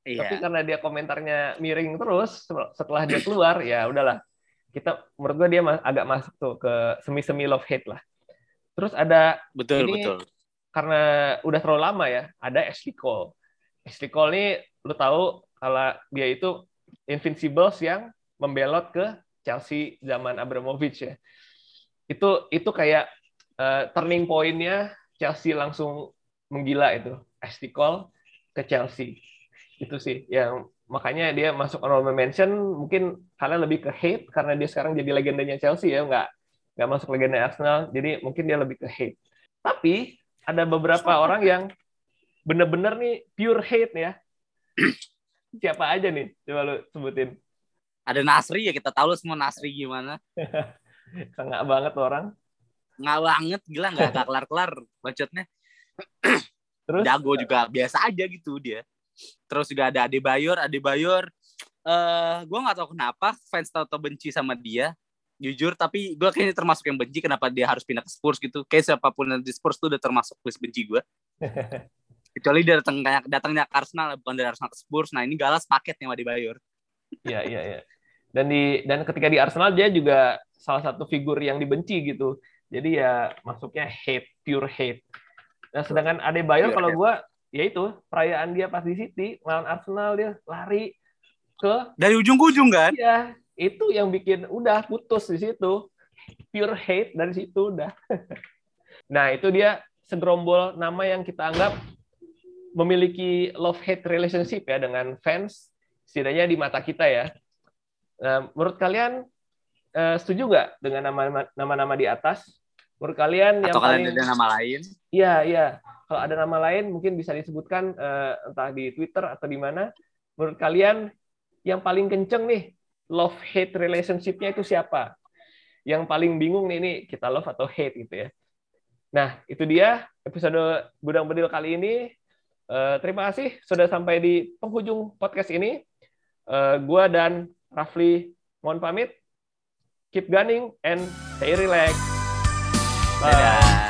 Iya. Tapi karena dia komentarnya miring terus setelah dia keluar, ya udahlah. Kita menurut gue dia agak masuk tuh ke semi-semi love hate lah. Terus ada betul ini, betul. Karena udah terlalu lama ya, ada Ashley Cole. Ashley Cole ini lu tahu kalau dia itu Invincibles yang membelot ke Chelsea zaman Abramovich ya. Itu itu kayak uh, turning pointnya Chelsea langsung menggila itu. Cole ke Chelsea. Itu sih yang makanya dia masuk honorable mention. Mungkin kalian lebih ke hate karena dia sekarang jadi legendanya Chelsea ya nggak nggak masuk legenda Arsenal jadi mungkin dia lebih ke hate. Tapi ada beberapa orang yang bener-bener nih pure hate ya. [clears throat] Siapa aja nih? Coba lu sebutin. Ada Nasri ya kita tahu semua Nasri gimana. [laughs] Nggak banget orang nggak banget gila nggak kelar kelar bacotnya. [clears throat] Terus? Jago juga biasa aja gitu dia. Terus juga ada Ade Bayor, Ade Bayor. Uh, gue nggak tahu kenapa fans tau benci sama dia. Jujur tapi gue kayaknya termasuk yang benci kenapa dia harus pindah ke Spurs gitu. Kayak siapa pun yang di Spurs tuh udah termasuk list benci gue [laughs] kecuali dia datang datangnya ke Arsenal bukan dari Arsenal ke Spurs. Nah ini galas paketnya sama Bayor. Iya iya iya. Dan di dan ketika di Arsenal dia juga salah satu figur yang dibenci gitu jadi ya masuknya hate pure hate nah sedangkan Ade Bayor kalau gue ya itu perayaan dia pas di City lawan Arsenal dia lari ke dari ujung ke ujung kan? Iya, itu yang bikin udah putus di situ. Pure hate dari situ udah. [laughs] nah, itu dia segerombol nama yang kita anggap memiliki love hate relationship ya dengan fans setidaknya di mata kita ya. Nah, menurut kalian uh, setuju nggak dengan nama-nama di atas? Menurut kalian Atau yang kalian paling ada nama lain? Iya, iya kalau ada nama lain mungkin bisa disebutkan uh, entah di Twitter atau di mana. Menurut kalian yang paling kenceng nih love hate relationship-nya itu siapa? Yang paling bingung nih ini kita love atau hate gitu ya. Nah, itu dia episode Gudang Bedil kali ini. Uh, terima kasih sudah sampai di penghujung podcast ini. Uh, gua dan Rafli mohon pamit. Keep gunning and stay relax. Bye. Dadah.